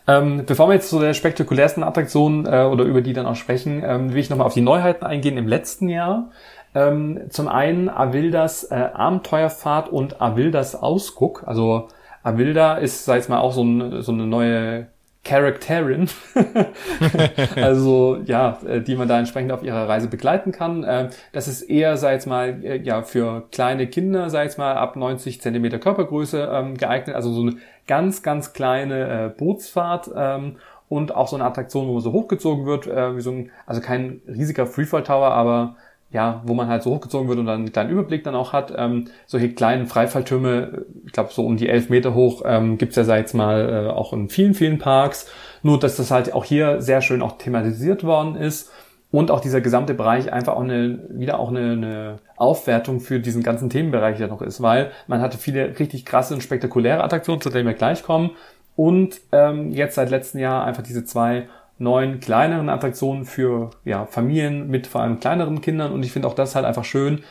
Ähm, bevor wir jetzt zu der spektakulärsten Attraktion äh, oder über die dann auch sprechen, ähm, will ich nochmal auf die Neuheiten eingehen im letzten Jahr. Ähm, zum einen Avildas äh, Abenteuerfahrt und Avildas Ausguck. Also Avilda ist, sag ich mal, auch so, ein, so eine neue Charakterin, [LAUGHS] also ja, äh, die man da entsprechend auf ihrer Reise begleiten kann. Äh, das ist eher, sei jetzt mal, äh, ja, für kleine Kinder, sei jetzt mal, ab 90 Zentimeter Körpergröße ähm, geeignet, also so eine ganz, ganz kleine Bootsfahrt ähm, und auch so eine Attraktion, wo man so hochgezogen wird, wie so ein, also kein riesiger Freefall Tower, aber ja, wo man halt so hochgezogen wird und dann einen kleinen Überblick dann auch hat. Ähm, solche kleinen Freifalltürme, ich glaube so um die elf Meter hoch, ähm, gibt ja seit jetzt mal äh, auch in vielen, vielen Parks. Nur, dass das halt auch hier sehr schön auch thematisiert worden ist und auch dieser gesamte Bereich einfach auch eine, wieder auch eine, eine Aufwertung für diesen ganzen Themenbereich ja noch ist, weil man hatte viele richtig krasse und spektakuläre Attraktionen, zu denen wir gleich kommen. Und ähm, jetzt seit letztem Jahr einfach diese zwei neuen kleineren Attraktionen für ja, Familien mit vor allem kleineren Kindern. Und ich finde auch das halt einfach schön,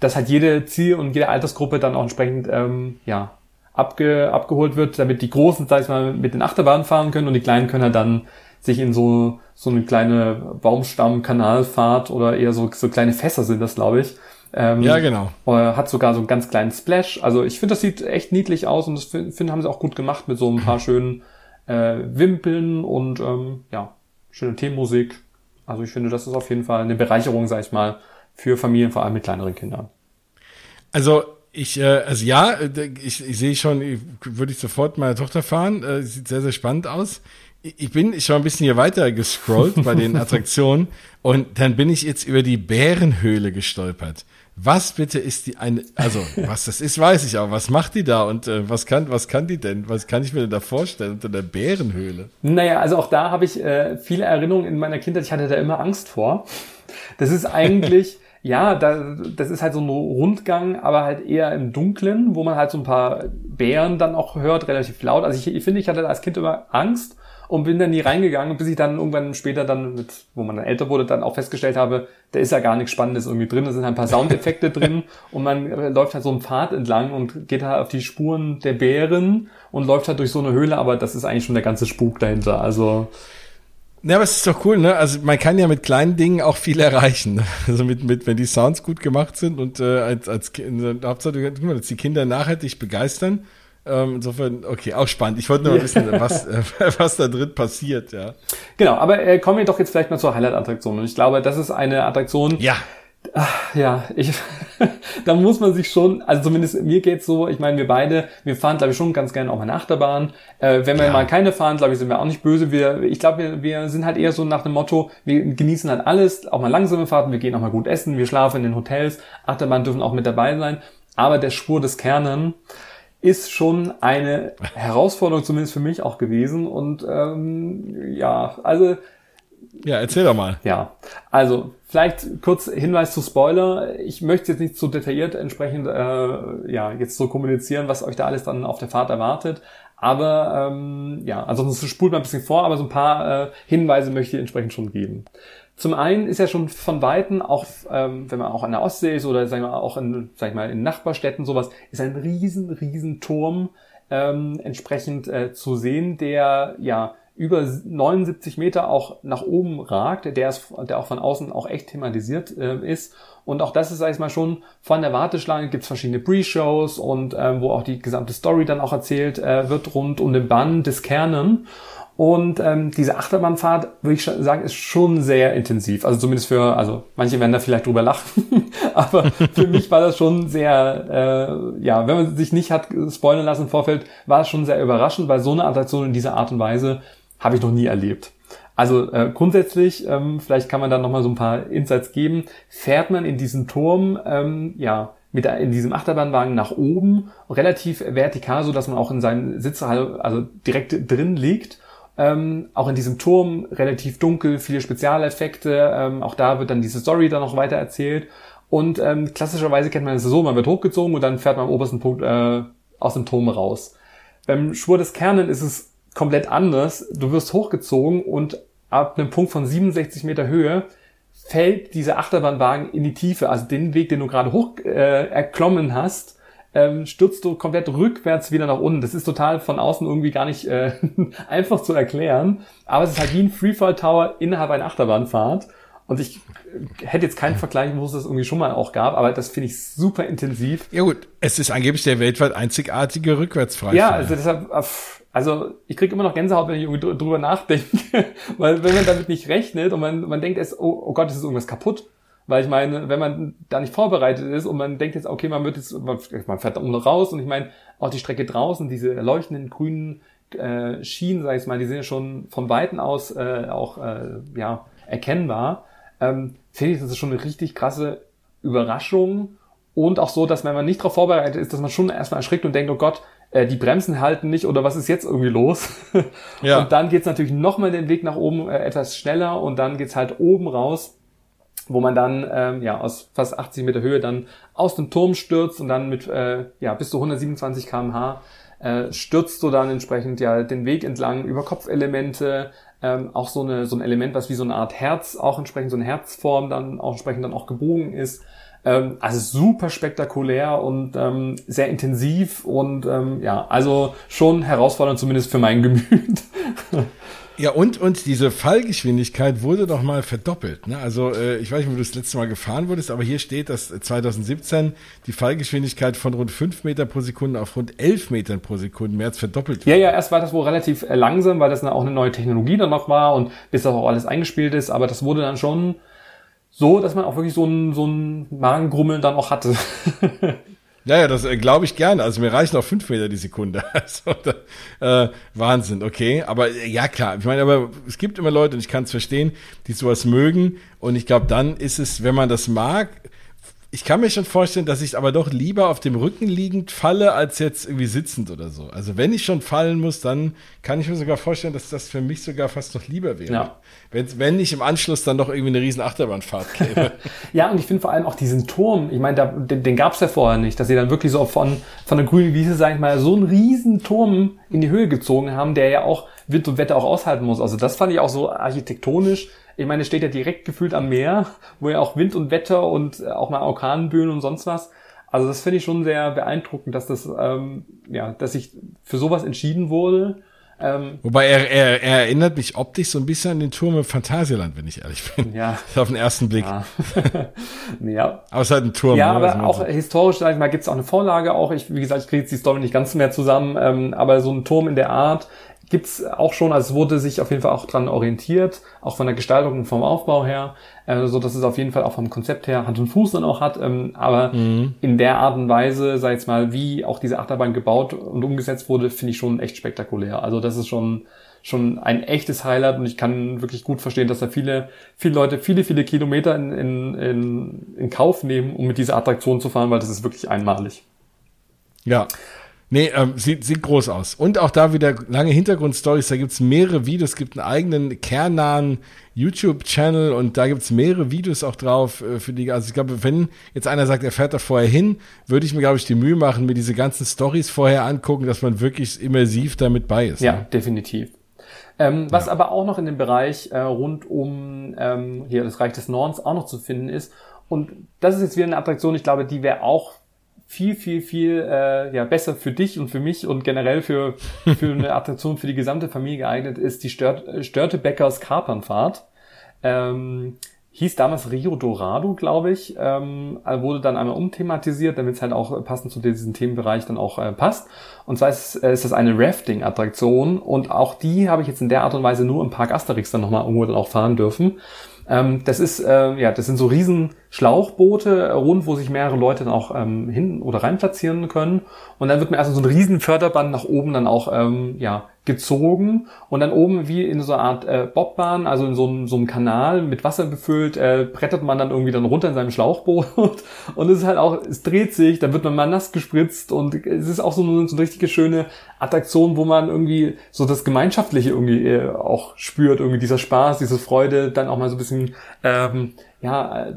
dass halt jede Ziel- und jede Altersgruppe dann auch entsprechend ähm, ja, abge, abgeholt wird, damit die Großen, sag ich mal, mit den Achterbahnen fahren können und die Kleinen können halt dann sich in so, so eine kleine Baumstamm-Kanalfahrt oder eher so, so kleine Fässer sind das, glaube ich. Ähm, ja, genau. Hat sogar so einen ganz kleinen Splash. Also ich finde, das sieht echt niedlich aus und das finde, haben sie auch gut gemacht mit so ein paar schönen äh, Wimpeln und ähm, ja, schöne Themenmusik. Also ich finde, das ist auf jeden Fall eine Bereicherung, sag ich mal, für Familien, vor allem mit kleineren Kindern. Also ich, äh, also ja, ich, ich sehe schon, würde ich sofort meine Tochter fahren. Äh, sieht sehr, sehr spannend aus. Ich bin schon ein bisschen hier weiter gescrollt bei den [LAUGHS] Attraktionen und dann bin ich jetzt über die Bärenhöhle gestolpert. Was bitte ist die eine, also [LAUGHS] was das ist, weiß ich auch. Was macht die da und äh, was kann, was kann die denn? Was kann ich mir denn da vorstellen unter der Bärenhöhle? Naja, also auch da habe ich äh, viele Erinnerungen in meiner Kindheit. Ich hatte da immer Angst vor. Das ist eigentlich [LAUGHS] ja, da, das ist halt so ein Rundgang, aber halt eher im Dunklen, wo man halt so ein paar Bären dann auch hört, relativ laut. Also ich, ich finde, ich hatte als Kind immer Angst und bin dann nie reingegangen, bis ich dann irgendwann später dann, mit, wo man dann älter wurde, dann auch festgestellt habe, da ist ja gar nichts Spannendes irgendwie drin, da sind ein paar Soundeffekte [LAUGHS] drin und man äh, läuft halt so einen Pfad entlang und geht halt auf die Spuren der Bären und läuft halt durch so eine Höhle, aber das ist eigentlich schon der ganze Spuk dahinter, also... Ja, aber es ist doch cool, ne? Also man kann ja mit kleinen Dingen auch viel erreichen. [LAUGHS] Also mit, mit wenn die Sounds gut gemacht sind und äh, als, als Hauptsache, dass die Kinder nachhaltig begeistern, ähm, insofern, okay, auch spannend. Ich wollte nur mal wissen, was, äh, [LAUGHS] was da drin passiert, ja. Genau, aber äh, kommen wir doch jetzt vielleicht mal zur Highlight-Attraktion. Und ich glaube, das ist eine Attraktion. Ja. Ach, ja, ich, [LAUGHS] da muss man sich schon, also zumindest mir geht's so, ich meine, wir beide, wir fahren, glaube ich, schon ganz gerne auch mal eine Achterbahn. Äh, wenn wir ja. mal keine fahren, glaube ich, sind wir auch nicht böse. Wir, ich glaube, wir, wir sind halt eher so nach dem Motto, wir genießen halt alles, auch mal langsame Fahrten, wir gehen auch mal gut essen, wir schlafen in den Hotels, Achterbahn dürfen auch mit dabei sein. Aber der Spur des Kernen, ist schon eine Herausforderung, zumindest für mich auch gewesen. Und ähm, ja, also. Ja, erzähl doch mal. Ja, also vielleicht kurz Hinweis zu Spoiler. Ich möchte jetzt nicht so detailliert entsprechend äh, ja jetzt so kommunizieren, was euch da alles dann auf der Fahrt erwartet. Aber ähm, ja, ansonsten spult mal ein bisschen vor, aber so ein paar äh, Hinweise möchte ich entsprechend schon geben. Zum einen ist ja schon von Weitem, auch ähm, wenn man auch an der Ostsee ist oder sagen wir auch in, sag ich mal, in Nachbarstädten sowas, ist ein riesen, riesen Turm ähm, entsprechend äh, zu sehen, der ja über 79 Meter auch nach oben ragt, der, ist, der auch von außen auch echt thematisiert äh, ist. Und auch das ist, sag ich mal, schon von der Warteschlange gibt's verschiedene Pre-Shows und äh, wo auch die gesamte Story dann auch erzählt äh, wird rund um den Bann des Kernen. Und ähm, diese Achterbahnfahrt, würde ich sagen, ist schon sehr intensiv. Also zumindest für, also manche werden da vielleicht drüber lachen, [LAUGHS] aber für mich war das schon sehr, äh, ja, wenn man sich nicht hat spoilern lassen im Vorfeld, war es schon sehr überraschend, weil so eine Attraktion in dieser Art und Weise habe ich noch nie erlebt. Also äh, grundsätzlich, ähm, vielleicht kann man da nochmal so ein paar Insights geben, fährt man in diesen Turm, ähm, ja, mit in diesem Achterbahnwagen nach oben, relativ vertikal, so dass man auch in seinen Sitz also direkt drin liegt ähm, auch in diesem Turm relativ dunkel, viele Spezialeffekte. Ähm, auch da wird dann diese Story dann noch weiter erzählt. Und ähm, klassischerweise kennt man es so, man wird hochgezogen und dann fährt man am obersten Punkt äh, aus dem Turm raus. Beim Schwur des Kernen ist es komplett anders. Du wirst hochgezogen und ab einem Punkt von 67 Meter Höhe fällt dieser Achterbahnwagen in die Tiefe, also den Weg, den du gerade hoch äh, erklommen hast, ähm, stürzt du komplett rückwärts wieder nach unten. Das ist total von außen irgendwie gar nicht äh, [LAUGHS] einfach zu erklären. Aber es ist halt wie ein Freefall Tower innerhalb einer Achterbahnfahrt. Und ich hätte jetzt keinen Vergleich, wo es das irgendwie schon mal auch gab, aber das finde ich super intensiv. Ja gut, es ist angeblich der weltweit einzigartige Rückwärtsfreifall. Ja, also deshalb, also ich kriege immer noch Gänsehaut, wenn ich irgendwie drüber nachdenke, [LAUGHS] weil wenn man damit nicht rechnet und man, man denkt erst, oh, oh Gott, es ist irgendwas kaputt. Weil ich meine, wenn man da nicht vorbereitet ist und man denkt jetzt, okay, man wird jetzt, man fährt da unten raus und ich meine, auch die Strecke draußen, diese leuchtenden grünen äh, Schienen, sag ich mal, die sind ja schon von Weitem aus äh, auch äh, ja, erkennbar. Ähm, Finde ich, das ist schon eine richtig krasse Überraschung und auch so, dass wenn man nicht darauf vorbereitet ist, dass man schon erstmal erschrickt und denkt, oh Gott, äh, die Bremsen halten nicht oder was ist jetzt irgendwie los? [LAUGHS] ja. Und dann geht's natürlich nochmal den Weg nach oben äh, etwas schneller und dann geht's halt oben raus wo man dann ähm, ja aus fast 80 Meter Höhe dann aus dem Turm stürzt und dann mit äh, ja bis zu 127 km/h äh, stürzt du dann entsprechend ja den Weg entlang über Kopfelemente, ähm, auch so eine so ein Element, was wie so eine Art Herz auch entsprechend so eine Herzform dann auch entsprechend dann auch gebogen ist. Ähm, also super spektakulär und ähm, sehr intensiv und ähm, ja, also schon herausfordernd zumindest für mein [LAUGHS] Gemüt. Ja, und, und diese Fallgeschwindigkeit wurde doch mal verdoppelt. Ne? Also äh, ich weiß nicht, wo du das letzte Mal gefahren wurdest, aber hier steht, dass 2017 die Fallgeschwindigkeit von rund 5 Meter pro Sekunde auf rund 11 Metern pro Sekunde mehr als verdoppelt wird. Ja, ja, erst war das wohl relativ äh, langsam, weil das dann auch eine neue Technologie dann noch war und bis das auch alles eingespielt ist, aber das wurde dann schon so, dass man auch wirklich so ein, so ein Magengrummeln dann auch hatte. [LAUGHS] Ja, ja, das äh, glaube ich gerne. Also mir reichen auch fünf Meter die Sekunde. [LAUGHS] Also, äh, Wahnsinn, okay. Aber äh, ja, klar. Ich meine, aber es gibt immer Leute, und ich kann es verstehen, die sowas mögen. Und ich glaube, dann ist es, wenn man das mag, ich kann mir schon vorstellen, dass ich aber doch lieber auf dem Rücken liegend falle, als jetzt irgendwie sitzend oder so. Also wenn ich schon fallen muss, dann kann ich mir sogar vorstellen, dass das für mich sogar fast noch lieber wäre. Ja. Wenn, wenn ich im Anschluss dann doch irgendwie eine riesen Achterbahnfahrt käme. [LAUGHS] ja, und ich finde vor allem auch diesen Turm, ich meine, den, den gab es ja vorher nicht, dass sie dann wirklich so von, von der grünen Wiese, sag ich mal, so einen riesen Turm in die Höhe gezogen haben, der ja auch Wind und Wetter auch aushalten muss. Also das fand ich auch so architektonisch ich meine, es steht ja direkt gefühlt am Meer, wo ja auch Wind und Wetter und äh, auch mal Orkanböen und sonst was. Also das finde ich schon sehr beeindruckend, dass das, ähm, ja, dass sich für sowas entschieden wurde. Ähm, Wobei er, er, er erinnert mich optisch so ein bisschen an den Turm im Phantasialand, wenn ich ehrlich bin. Ja. [LAUGHS] Auf den ersten Blick. Ja. [LAUGHS] [LAUGHS] ja. Aber es ist halt ein Turm. Ja, ne, aber auch so. historisch, sag ich mal, gibt es auch eine Vorlage auch. Ich, wie gesagt, ich kriege jetzt die Story nicht ganz mehr zusammen, ähm, aber so ein Turm in der Art gibt's auch schon, also es wurde sich auf jeden Fall auch dran orientiert, auch von der Gestaltung und vom Aufbau her, äh, so dass es auf jeden Fall auch vom Konzept her Hand und Fuß dann auch hat, ähm, aber mhm. in der Art und Weise, sag ich mal, wie auch diese Achterbahn gebaut und umgesetzt wurde, finde ich schon echt spektakulär. Also das ist schon schon ein echtes Highlight und ich kann wirklich gut verstehen, dass da viele, viele Leute viele, viele Kilometer in, in, in, in Kauf nehmen, um mit dieser Attraktion zu fahren, weil das ist wirklich einmalig. Ja, Nee, ähm, sieht, sieht groß aus. Und auch da wieder lange Hintergrundstories. Da gibt's mehrere Videos. Es gibt einen eigenen kernnahen YouTube-Channel und da gibt's mehrere Videos auch drauf äh, für die. Also ich glaube, wenn jetzt einer sagt, er fährt da vorher hin, würde ich mir, glaube ich, die Mühe machen, mir diese ganzen Stories vorher angucken, dass man wirklich immersiv damit bei ist. Ja, ne? definitiv. Ähm, was ja. aber auch noch in dem Bereich äh, rund um ähm, hier das Reich des Nordens auch noch zu finden ist. Und das ist jetzt wieder eine Attraktion, ich glaube, die wäre auch viel, viel, viel äh, ja, besser für dich und für mich und generell für, für eine [LAUGHS] Attraktion für die gesamte Familie geeignet ist die Stört, Störtebeckers Kapernfahrt. Ähm, hieß damals Rio Dorado, glaube ich, ähm, wurde dann einmal umthematisiert, damit es halt auch passend zu diesem Themenbereich dann auch äh, passt. Und zwar ist, äh, ist das eine Rafting-Attraktion und auch die habe ich jetzt in der Art und Weise nur im Park Asterix dann nochmal irgendwo dann auch fahren dürfen. Ähm, das ist, äh, ja, das sind so riesen Schlauchboote rund, wo sich mehrere Leute dann auch ähm, hin oder rein platzieren können. Und dann wird man erst so ein riesen Förderband nach oben dann auch ähm, ja, gezogen. Und dann oben wie in so einer Art äh, Bobbahn, also in so einem, so einem Kanal mit Wasser befüllt, äh, brettert man dann irgendwie dann runter in seinem Schlauchboot. [LAUGHS] Und es ist halt auch, es dreht sich, dann wird man mal nass gespritzt. Und es ist auch so eine, so eine richtige schöne Attraktion, wo man irgendwie so das Gemeinschaftliche irgendwie äh, auch spürt, irgendwie dieser Spaß, diese Freude, dann auch mal so ein bisschen ähm, ja, äh,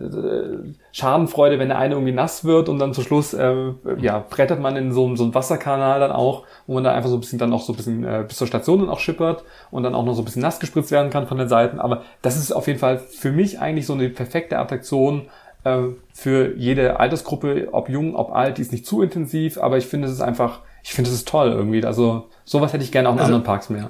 Schadenfreude, wenn der eine irgendwie nass wird und dann zum Schluss äh, ja, brettert man in so, so einen Wasserkanal dann auch, wo man da einfach so ein bisschen dann auch so ein bisschen äh, bis zur Station dann auch schippert und dann auch noch so ein bisschen nass gespritzt werden kann von den Seiten. Aber das ist auf jeden Fall für mich eigentlich so eine perfekte Attraktion äh, für jede Altersgruppe, ob jung, ob alt, die ist nicht zu intensiv, aber ich finde es ist einfach, ich finde es ist toll irgendwie. Also sowas hätte ich gerne auch in also, anderen Parks mehr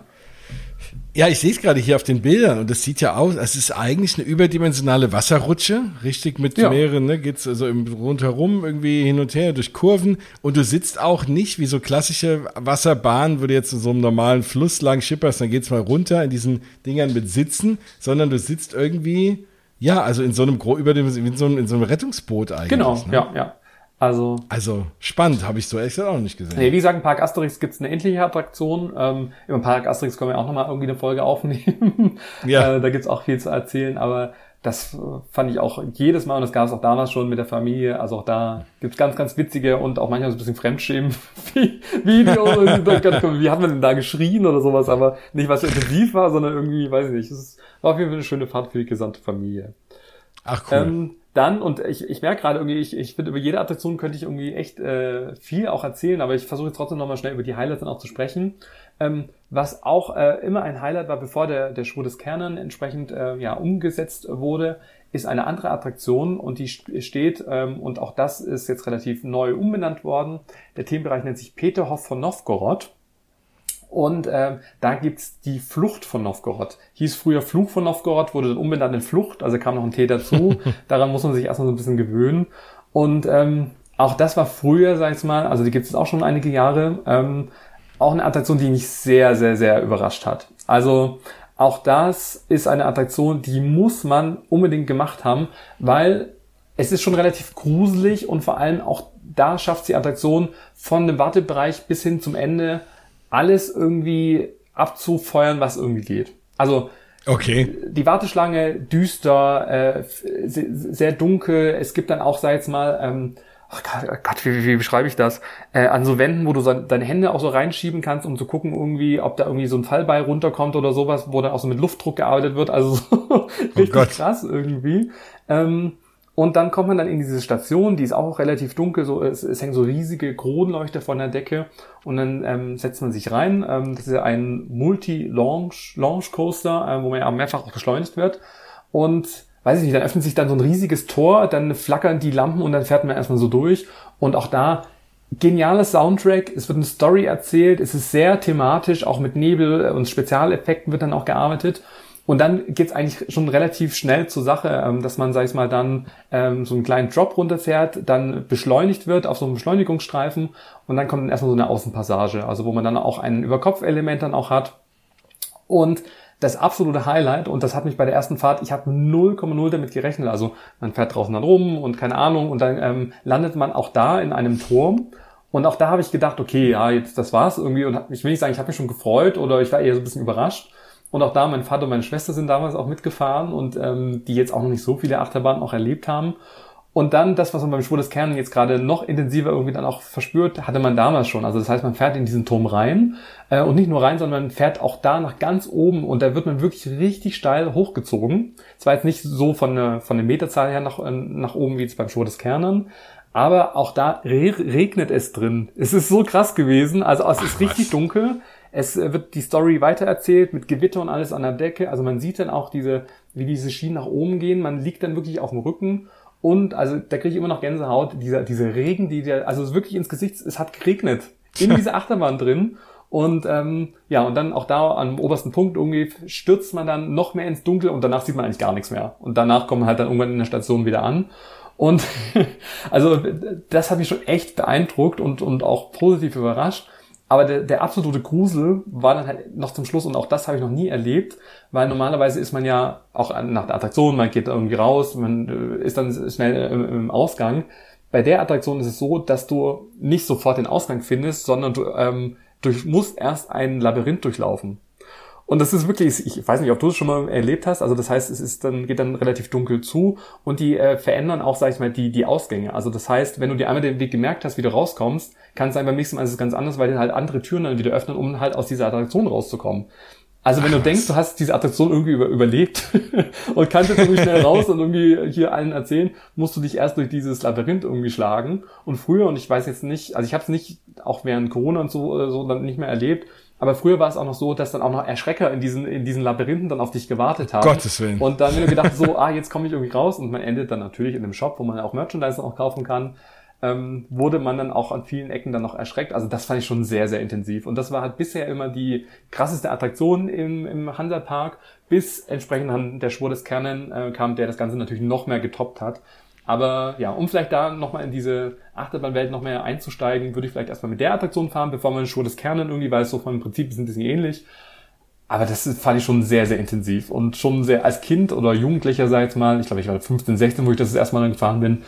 Ja, ich sehe es gerade hier auf den Bildern und das sieht ja aus, es ist eigentlich eine überdimensionale Wasserrutsche, richtig mit ja. mehreren, ne, geht's also im, rundherum irgendwie hin und her durch Kurven und du sitzt auch nicht wie so klassische Wasserbahnen, wo du jetzt in so einem normalen Fluss lang schipperst, dann geht's mal runter in diesen Dingern mit Sitzen, sondern du sitzt irgendwie, ja, also in so einem, über dem, in so einem, in so einem Rettungsboot eigentlich. Genau, ne? ja, ja. Also, also spannend, habe ich so echt auch noch nicht gesehen. Nee, wie gesagt, im Park Asterix gibt's eine ähnliche Attraktion. Ähm, Im Park Asterix können wir auch nochmal irgendwie eine Folge aufnehmen. [LAUGHS] Ja. äh, da gibt's auch viel zu erzählen, aber das fand ich auch jedes Mal und das gab es auch damals schon mit der Familie. Also auch da gibt's ganz, ganz witzige und auch manchmal so ein bisschen Fremdschämen-Videos. [LAUGHS] wie hat man denn da geschrien oder sowas, aber nicht was so intensiv war, sondern irgendwie, weiß ich nicht. Es war auf jeden Fall eine schöne Fahrt für die gesamte Familie. Ach cool. Ähm, dann, und ich, ich merke gerade irgendwie, ich, ich finde, über jede Attraktion könnte ich irgendwie echt äh, viel auch erzählen, aber ich versuche jetzt trotzdem nochmal schnell über die Highlights dann auch zu sprechen. Ähm, was auch äh, immer ein Highlight war, bevor der, der Schuh des Kernen entsprechend äh, ja, umgesetzt wurde, ist eine andere Attraktion und die steht, ähm, und auch das ist jetzt relativ neu umbenannt worden. Der Themenbereich nennt sich Peterhof von Novgorod. Und äh, da gibt's die Flucht von Novgorod. Hieß früher Fluch von Novgorod, wurde dann umbenannt in Flucht, also kam noch ein T dazu. [LAUGHS] Daran muss man sich erstmal so ein bisschen gewöhnen. Und ähm, auch das war früher, sag ich mal, also die gibt es auch schon einige Jahre, ähm, auch eine Attraktion, die mich sehr, sehr, sehr überrascht hat. Also auch das ist eine Attraktion, die muss man unbedingt gemacht haben, weil es ist schon relativ gruselig und vor allem auch da schafft die Attraktion von dem Wartebereich bis hin zum Ende alles irgendwie abzufeuern, was irgendwie geht. Also Okay. Die Warteschlange düster, äh, sehr dunkel. Es gibt dann auch, sag jetzt mal, ähm, ach Gott, wie, wie, wie beschreibe ich das? Äh, an so Wänden, wo du so deine Hände auch so reinschieben kannst, um zu gucken irgendwie, ob da irgendwie so ein Fallbeil runterkommt oder sowas, wo dann auch so mit Luftdruck gearbeitet wird. Also so [LAUGHS] oh richtig oh krass irgendwie. Ähm, und dann kommt man dann in diese Station, die ist auch relativ dunkel, so, es, es hängen so riesige Kronleuchter von der Decke und dann ähm, setzt man sich rein. Ähm, das ist ja ein Multi-Launch-Coaster, äh, wo man ja mehrfach auch beschleunigt wird. Und weiß ich nicht, dann öffnet sich dann so ein riesiges Tor, dann flackern die Lampen und dann fährt man erstmal so durch. Und auch da geniales Soundtrack, es wird eine Story erzählt, es ist sehr thematisch, auch mit Nebel und Spezialeffekten wird dann auch gearbeitet. Und dann geht's eigentlich schon relativ schnell zur Sache, ähm, dass man, sag ich mal, dann ähm, so einen kleinen Drop runterfährt, dann beschleunigt wird auf so einem Beschleunigungsstreifen und dann kommt dann erstmal so eine Außenpassage, also wo man dann auch ein Überkopfelement dann auch hat. Und das absolute Highlight, und das hat mich bei der ersten Fahrt, ich habe 0,0 damit gerechnet. Also man fährt draußen dann rum und keine Ahnung, und dann ähm, landet man auch da in einem Turm. Und auch da habe ich gedacht, okay, ja, jetzt das war's irgendwie. Und ich will nicht sagen, ich habe mich schon gefreut oder ich war eher so ein bisschen überrascht. Und auch da, mein Vater und meine Schwester sind damals auch mitgefahren und ähm, die jetzt auch noch nicht so viele Achterbahnen auch erlebt haben. Und dann das, was man beim Schwur des Kernen jetzt gerade noch intensiver irgendwie dann auch verspürt, hatte man damals schon. Also das heißt, man fährt in diesen Turm rein äh, und nicht nur rein, sondern man fährt auch da nach ganz oben und da wird man wirklich richtig steil hochgezogen. Zwar jetzt nicht so von der, von der Meterzahl her nach, äh, nach oben wie jetzt beim Schwur des Kernen, aber auch da re regnet es drin. Es ist so krass gewesen. Also es ist Ach, richtig dunkel. Es wird die Story weitererzählt mit Gewitter und alles an der Decke. Also man sieht dann auch diese, wie diese Schienen nach oben gehen. Man liegt dann wirklich auf dem Rücken. Und also da kriege ich immer noch Gänsehaut. Dieser, diese Regen, die der, also wirklich ins Gesicht, es hat geregnet. In dieser Achterbahn drin. Und ähm, ja, und dann auch da am obersten Punkt irgendwie stürzt man dann noch mehr ins Dunkel und danach sieht man eigentlich gar nichts mehr. Und danach kommt man halt dann irgendwann in der Station wieder an. Und [LAUGHS] also das hat mich schon echt beeindruckt und, und auch positiv überrascht. Aber der, der absolute Grusel war dann halt noch zum Schluss und auch das habe ich noch nie erlebt, weil normalerweise ist man ja auch nach der Attraktion, man geht irgendwie raus, man äh, ist dann schnell im, Ausgang. Bei der Attraktion ist es so, dass du nicht sofort den Ausgang findest, sondern du ähm, durch, musst erst ein Labyrinth durchlaufen. Und das ist wirklich, ich weiß nicht, ob du es schon mal erlebt hast. Also das heißt, es ist dann geht dann relativ dunkel zu und die äh, verändern auch, sag ich mal, die die Ausgänge. Also das heißt, wenn du dir einmal den Weg gemerkt hast, wie du rauskommst, kann es sein beim nächsten Mal ist es ganz anders, weil die halt andere Türen dann wieder öffnen, um halt aus dieser Attraktion rauszukommen. Also wenn Ach, du denkst, du hast diese Attraktion irgendwie über, überlebt [LAUGHS] und kannst jetzt irgendwie schnell raus und irgendwie hier allen erzählen, musst du dich erst durch dieses Labyrinth irgendwie schlagen. Und früher, und ich weiß jetzt nicht, also ich habe es nicht, auch während Corona und so, so dann nicht mehr erlebt, aber früher war es auch noch so, dass dann auch noch Erschrecker in diesen, in diesen Labyrinthen dann auf dich gewartet haben. Gottes Willen. Und dann, gedacht so, ah, jetzt komme ich irgendwie raus und man endet dann natürlich in dem Shop, wo man auch Merchandise auch kaufen kann. ähm, wurde man dann auch an vielen Ecken dann noch erschreckt. Also das fand ich schon sehr, sehr intensiv. Und das war halt bisher immer die krasseste Attraktion im, im Hansa-Park, bis entsprechend dann der Schwur des Kernen äh, kam, der das Ganze natürlich noch mehr getoppt hat. Aber ja, um vielleicht da nochmal in diese Achterbahnwelt noch mehr einzusteigen, würde ich vielleicht erstmal mit der Attraktion fahren, bevor man Schwur des Kernen irgendwie, weil es so vom Prinzip ist ein bisschen ähnlich. Aber das fand ich schon sehr, sehr intensiv und schon sehr als Kind oder Jugendlicher, sag ich jetzt mal, ich glaube, ich war 15, 16, wo ich das, das erste Mal gefahren bin,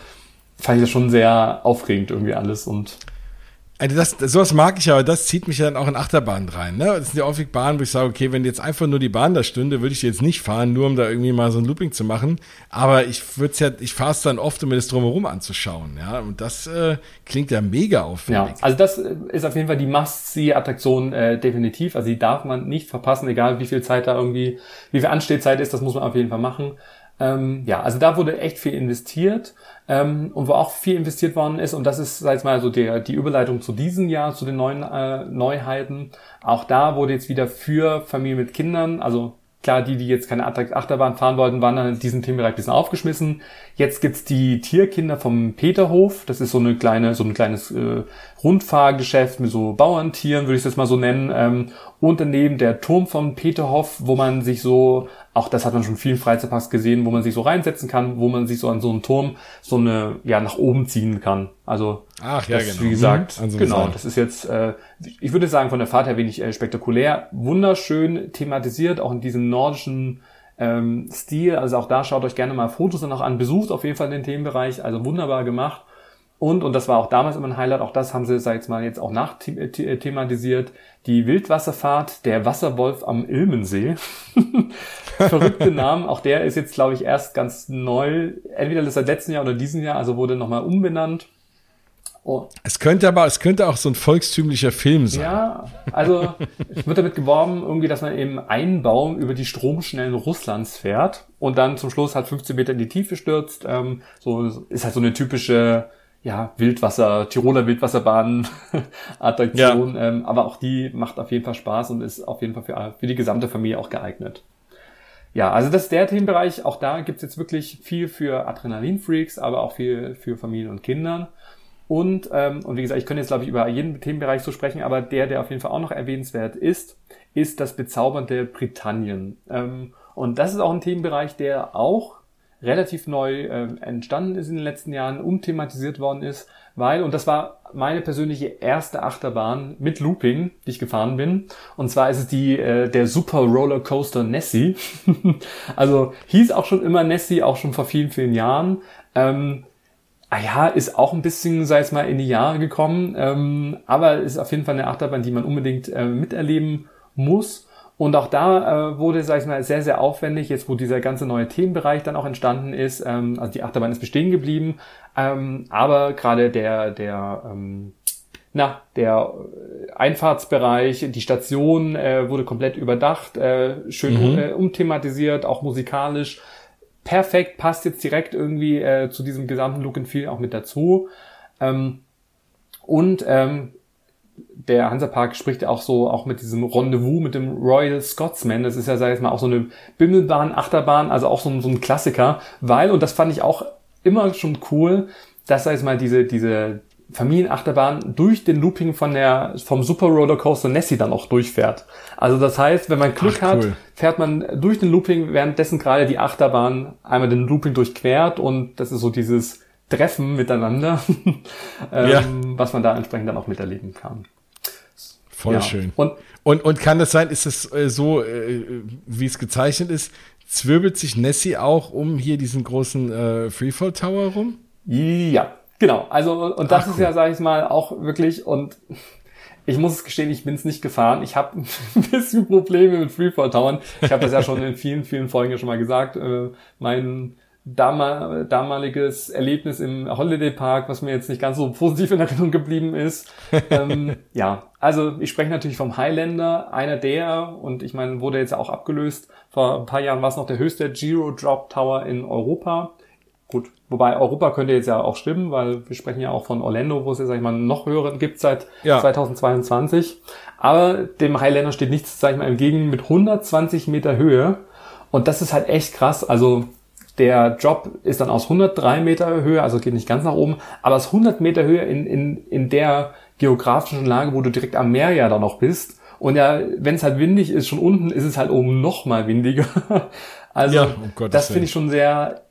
fand ich das schon sehr aufregend irgendwie alles und also das, sowas mag ich, aber das zieht mich dann auch in Achterbahnen rein. Ne? Das sind ja häufig Bahnen, wo ich sage, okay, wenn jetzt einfach nur die Bahn da stünde, würde ich jetzt nicht fahren, nur um da irgendwie mal so ein Looping zu machen. Aber ich würde ja, ich fahre es dann oft, um mir das drumherum anzuschauen. Ja, und das äh, klingt ja mega aufwendig. Ja, also das ist auf jeden Fall die Must-See-Attraktion äh, definitiv. Also die darf man nicht verpassen, egal wie viel Zeit da irgendwie, wie viel Anstehzeit ist, das muss man auf jeden Fall machen. Ähm, ja, also da wurde echt viel investiert ähm, und wo auch viel investiert worden ist und das ist, sag ich mal, so der, die Überleitung zu diesem Jahr, zu den neuen äh, Neuheiten. Auch da wurde jetzt wieder für Familien mit Kindern, also Klar, die, die jetzt keine Achterbahn fahren wollten, waren dann in diesem Themenbereich ein bisschen aufgeschmissen. Jetzt gibt's die Tierkinder vom Peterhof. Das ist so eine kleine, so ein kleines äh, Rundfahrgeschäft mit so Bauerntieren, würde ich das mal so nennen. Ähm, und daneben der Turm vom Peterhof, wo man sich so auch das hat man schon vielen Freizeitparks gesehen, wo man sich so reinsetzen kann, wo man sich so an so einen Turm so eine, ja, nach oben ziehen kann. Also, Ach, ja, das, genau. wie gesagt, mhm. genau, das ist jetzt, äh, ich würde sagen, von der Fahrt her wenig äh, spektakulär, wunderschön thematisiert, auch in diesem nordischen ähm, Stil. Also auch da schaut euch gerne mal Fotos dann noch an, besucht auf jeden Fall den Themenbereich, also wunderbar gemacht. Und, und das war auch damals immer ein Highlight, auch das haben sie, sag ich mal, jetzt auch nachthematisiert, die Wildwasserfahrt der Wasserwolf am Ilmensee. [LAUGHS] Verrückte Namen, auch der ist jetzt, glaube ich, erst ganz neu, entweder seit letzten Jahr oder diesem Jahr, also wurde nochmal umbenannt. Oh. Es könnte aber, es könnte auch so ein volkstümlicher Film sein. Ja, also es wird damit geworben, irgendwie, dass man eben einen Baum über die Stromschnellen Russlands fährt und dann zum Schluss halt 15 Meter in die Tiefe stürzt. Ähm, so ist halt so eine typische ja, Wildwasser, Tiroler Wildwasserbahn-Attraktion. [LAUGHS] Ja. Ähm, aber auch die macht auf jeden Fall Spaß und ist auf jeden Fall für, für die gesamte Familie auch geeignet. Ja, also das ist der Themenbereich. Auch da gibt's jetzt wirklich viel für Adrenalinfreaks, aber auch viel für Familien und Kindern. Und, ähm, und wie gesagt, ich könnte jetzt, glaube ich, über jeden Themenbereich so sprechen, aber der, der auf jeden Fall auch noch erwähnenswert ist, ist das bezaubernde Britannien. Ähm, und das ist auch ein Themenbereich, der auch relativ neu äh, entstanden ist in den letzten Jahren, umthematisiert worden ist, weil, und das war meine persönliche erste Achterbahn mit Looping, die ich gefahren bin, und zwar ist es die, äh, der Super Roller Coaster Nessie. [LAUGHS] also hieß auch schon immer Nessie, auch schon vor vielen, vielen Jahren. Ähm, Ah ja, ist auch ein bisschen, sei es mal, in die Jahre gekommen, ähm, aber ist auf jeden Fall eine Achterbahn, die man unbedingt äh, miterleben muss. Und auch da äh, wurde, sag ich mal, sehr, sehr aufwendig, jetzt wo dieser ganze neue Themenbereich dann auch entstanden ist. Ähm, also die Achterbahn ist bestehen geblieben, ähm, aber gerade der, der, ähm, na, der Einfahrtsbereich, die Station äh, wurde komplett überdacht, äh, schön mhm. äh, umthematisiert, auch musikalisch. Perfekt, passt jetzt direkt irgendwie äh, zu diesem gesamten Look and Feel auch mit dazu. Ähm, und ähm, der Hansapark spricht ja auch so, auch mit diesem Rendezvous mit dem Royal Scotsman. Das ist ja, sag ich mal, auch so eine Bimmelbahn, Achterbahn, also auch so, so ein Klassiker. Weil, und das fand ich auch immer schon cool, dass, sag ich mal, diese, diese Familienachterbahn durch den Looping von der, vom Super Roller Coaster Nessie dann auch durchfährt. Also das heißt, wenn man Glück Ach, cool. hat, fährt man durch den Looping, währenddessen gerade die Achterbahn einmal den Looping durchquert und das ist so dieses Treffen miteinander, [LAUGHS] ähm, ja. was man da entsprechend dann auch miterleben kann. Voll ja. schön. Und, und, und kann das sein, ist es äh, so, äh, wie es gezeichnet ist, zwirbelt sich Nessie auch um hier diesen großen äh, Freefall Tower rum? Ja, genau. Also, und das Ach, ist ja, sage ich mal, auch wirklich, und ich muss es gestehen, ich bin es nicht gefahren. Ich habe [LAUGHS] ein bisschen Probleme mit Freefall Towern. Ich habe das ja schon in vielen, vielen Folgen schon mal gesagt. Äh, mein damal, damaliges Erlebnis im Holiday Park, was mir jetzt nicht ganz so positiv in Erinnerung geblieben ist. [LAUGHS] ähm, ja, also ich spreche natürlich vom Highlander, einer der, und ich meine, wurde jetzt auch abgelöst. Vor ein paar Jahren war es noch der höchste Giro Drop Tower in Europa. Gut, wobei Europa könnte jetzt ja auch stimmen, weil wir sprechen ja auch von Orlando, wo es ja, sag ich mal, noch höheren gibt seit ja. 2022. Aber dem Highlander steht nichts, sag ich mal, entgegen mit 120 Meter Höhe. Und das ist halt echt krass. Also der Job ist dann aus 103 Meter Höhe, also geht nicht ganz nach oben, aber aus 100 Meter Höhe in, in, in der geografischen Lage, wo du direkt am Meer ja da noch bist. Und ja, wenn es halt windig ist, schon unten ist es halt oben noch mal windiger. [LAUGHS] also ja, um das finde ich schon sehr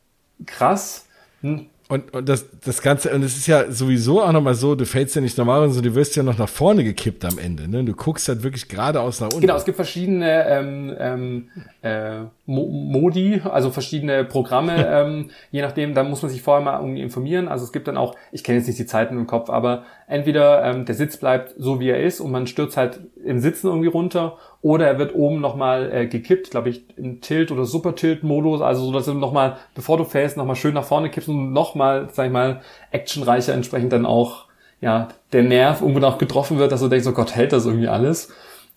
krass. Hm. Und, und das, das Ganze, und es ist ja sowieso auch nochmal so, du fällst ja nicht normal, sondern du wirst ja noch nach vorne gekippt am Ende. Ne? Du guckst halt wirklich geradeaus nach unten. Genau, es gibt verschiedene ähm, ähm, äh, Modi, also verschiedene Programme, [LAUGHS] ähm, je nachdem, da muss man sich vorher mal irgendwie informieren. Also es gibt dann auch, ich kenne jetzt nicht die Zeiten im Kopf, aber entweder ähm, der Sitz bleibt so, wie er ist und man stürzt halt im Sitzen irgendwie runter oder er wird oben nochmal äh, gekippt, glaube ich, im Tilt- oder Super-Tilt-Modus, also so, dass du nochmal, bevor du fällst, nochmal schön nach vorne kippst und nochmal, sag ich mal, actionreicher entsprechend dann auch, ja, der Nerv irgendwo noch getroffen wird, dass du denkst, oh Gott, hält das irgendwie alles.